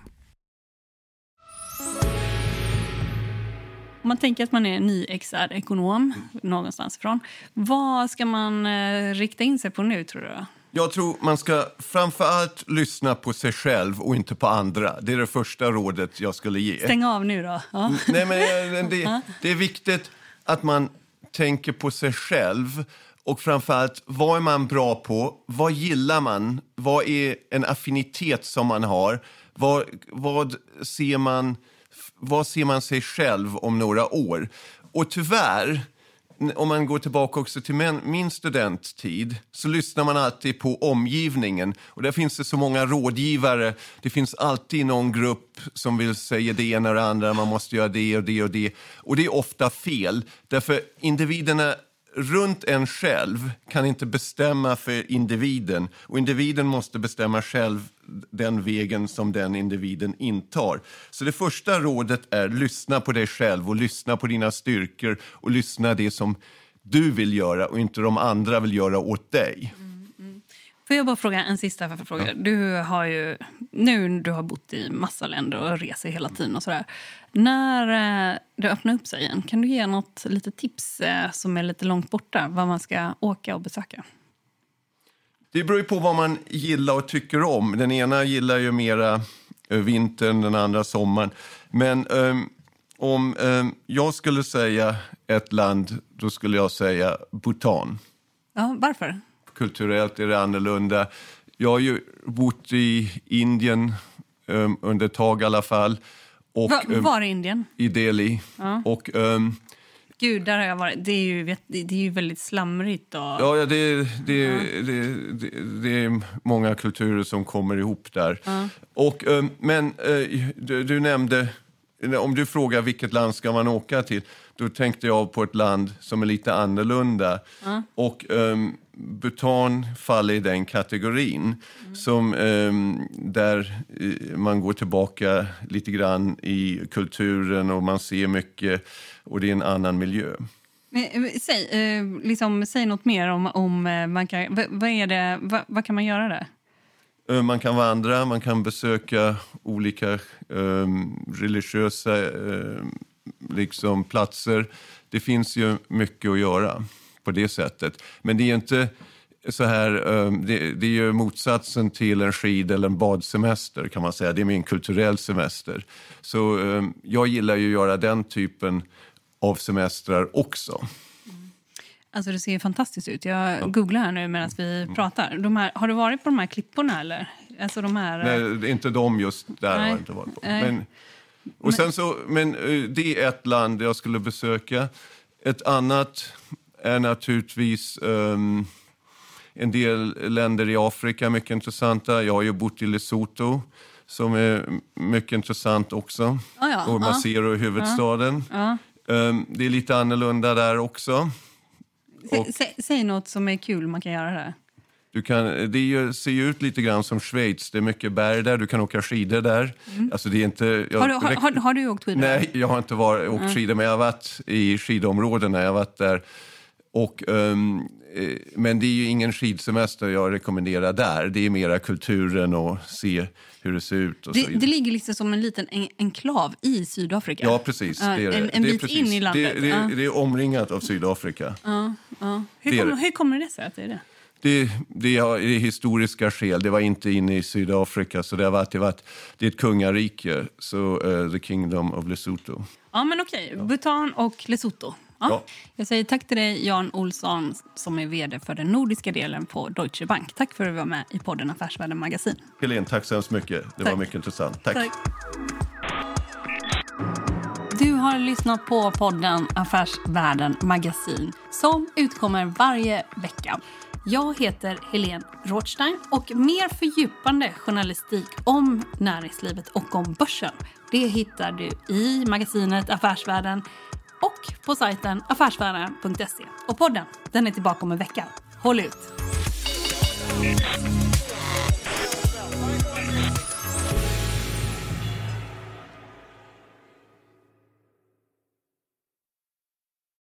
S6: Om man tänker att man är nyexad ekonom någonstans ifrån, vad ska man eh, rikta in sig på nu tror du?
S7: Jag tror man ska framför allt lyssna på sig själv och inte på andra. Det är det första rådet jag skulle ge.
S6: Stäng av nu då. Ja. Mm,
S7: nej, men det, det är viktigt att man tänker på sig själv och framförallt, vad är man bra på? Vad gillar man? Vad är en affinitet som man har? Vad, vad ser man vad ser man sig själv om några år? Och tyvärr, om man går tillbaka också till min studenttid så lyssnar man alltid på omgivningen. Och där finns det så många rådgivare. Det finns alltid någon grupp som vill säga det ena och det andra. Man måste göra det och det och det. Och det är ofta fel. Därför individerna runt en själv kan inte bestämma för individen och individen måste bestämma själv den vägen som den individen intar. Så det första rådet är lyssna på dig själv och lyssna på dina styrkor och lyssna det som du vill göra och inte de andra vill göra åt dig. Mm.
S6: Får jag bara fråga en sista fråga? Ja. Du har ju nu du har bott i massa länder och reser hela tiden och sådär. När eh, det öppnar upp sig igen, kan du ge något litet tips eh, som är lite långt borta, vad man ska åka och besöka?
S7: Det beror på vad man gillar och tycker om. Den ena gillar ju mera eh, vintern, den andra sommaren. Men um, om um, jag skulle säga ett land, då skulle jag säga Bhutan.
S6: Ja, varför?
S7: Kulturellt är det annorlunda. Jag har ju bott i Indien um, under ett tag i alla fall.
S6: Och, Va, var i Indien?
S7: I Delhi. Ja. Och, um,
S6: Gud, där har jag varit. Det är ju, det är ju väldigt slamrigt. Och...
S7: Ja, ja, det, det, ja. Det, det, det, är många kulturer som kommer ihop där. Ja. Och, men du, du nämnde om du frågar vilket land ska man åka till, då tänkte jag på ett land som är lite annorlunda. Mm. Och um, Bhutan faller i den kategorin. Mm. Som, um, där uh, man går tillbaka lite grann i kulturen och man ser mycket och det är en annan miljö.
S6: Eh, säg, eh, liksom, säg något mer om, om eh, man kan, vad, är det, vad, vad kan man göra där?
S7: Eh, man kan vandra, man kan besöka olika um, religiösa um, liksom platser. Det finns ju mycket att göra på det sättet. Men det är inte så här, um, det, det, är ju motsatsen till en skid eller en badsemester kan man säga. Det är min kulturell semester. Så jag gillar ju att göra den typen av semestrar också.
S6: Alltså det ser fantastiskt ut. Jag ja. googlar här nu medan vi mm. pratar. De här, har du varit på de här klipporna eller? Alltså de här...
S7: Nej, inte de just där Nej. har jag inte varit på. Men, och sen så, men eh, det är ett land jag skulle besöka. Ett annat är naturligtvis um, en del länder i Afrika mycket intressanta. Jag har ju bott i Lesotho som är mycket intressant också. Oh ja, och Masero, ja. huvudstaden. Ja. Um, det är lite annorlunda där också.
S6: Och, säg, något som är kul man kan göra där.
S7: Du kan, det ser ju ut lite grann som Schweiz. Det är mycket berg där, du kan åka skidor där. Mm. Alltså det är inte,
S6: jag, har, du, har, har, har, du åkt skidor?
S7: Nej, jag har inte varit, åkt mm. skidor, men jag har varit i skidområdena. Jag har varit där. Och, um, men det är ju ingen skidsemester jag rekommenderar där. Det är mera kulturen och se hur det ser ut.
S6: Det, det ligger liksom som en liten en enklav i Sydafrika.
S7: Ja, precis. Det är,
S6: en, en
S7: det
S6: bit in i landet.
S7: Det, det, det, är omringat av Sydafrika.
S6: Ja, ja. Hur, kommer, hur kommer det sig att det är det?
S7: Det, det är historiska skäl. Det var inte inne i Sydafrika. så Det, har varit, det, varit, det är ett kungarike, så uh, the Kingdom of Lesotho.
S6: Ja, men okej. Okay. Bhutan och Lesotho. Ja. ja. Jag säger tack till dig, Jan Olsson, som är vd för den nordiska delen på Deutsche Bank. Tack för att du var med i podden Affärsvärlden Magasin.
S7: Helene, tack så hemskt mycket. Det tack. var mycket intressant. Tack. tack.
S6: Du har lyssnat på podden Affärsvärlden Magasin som utkommer varje vecka. Jag heter Helene Rothstein och mer fördjupande journalistik om näringslivet och om börsen det hittar du i magasinet Affärsvärlden och på sajten affärsvärlden.se. Och podden den är tillbaka om en vecka. Håll ut!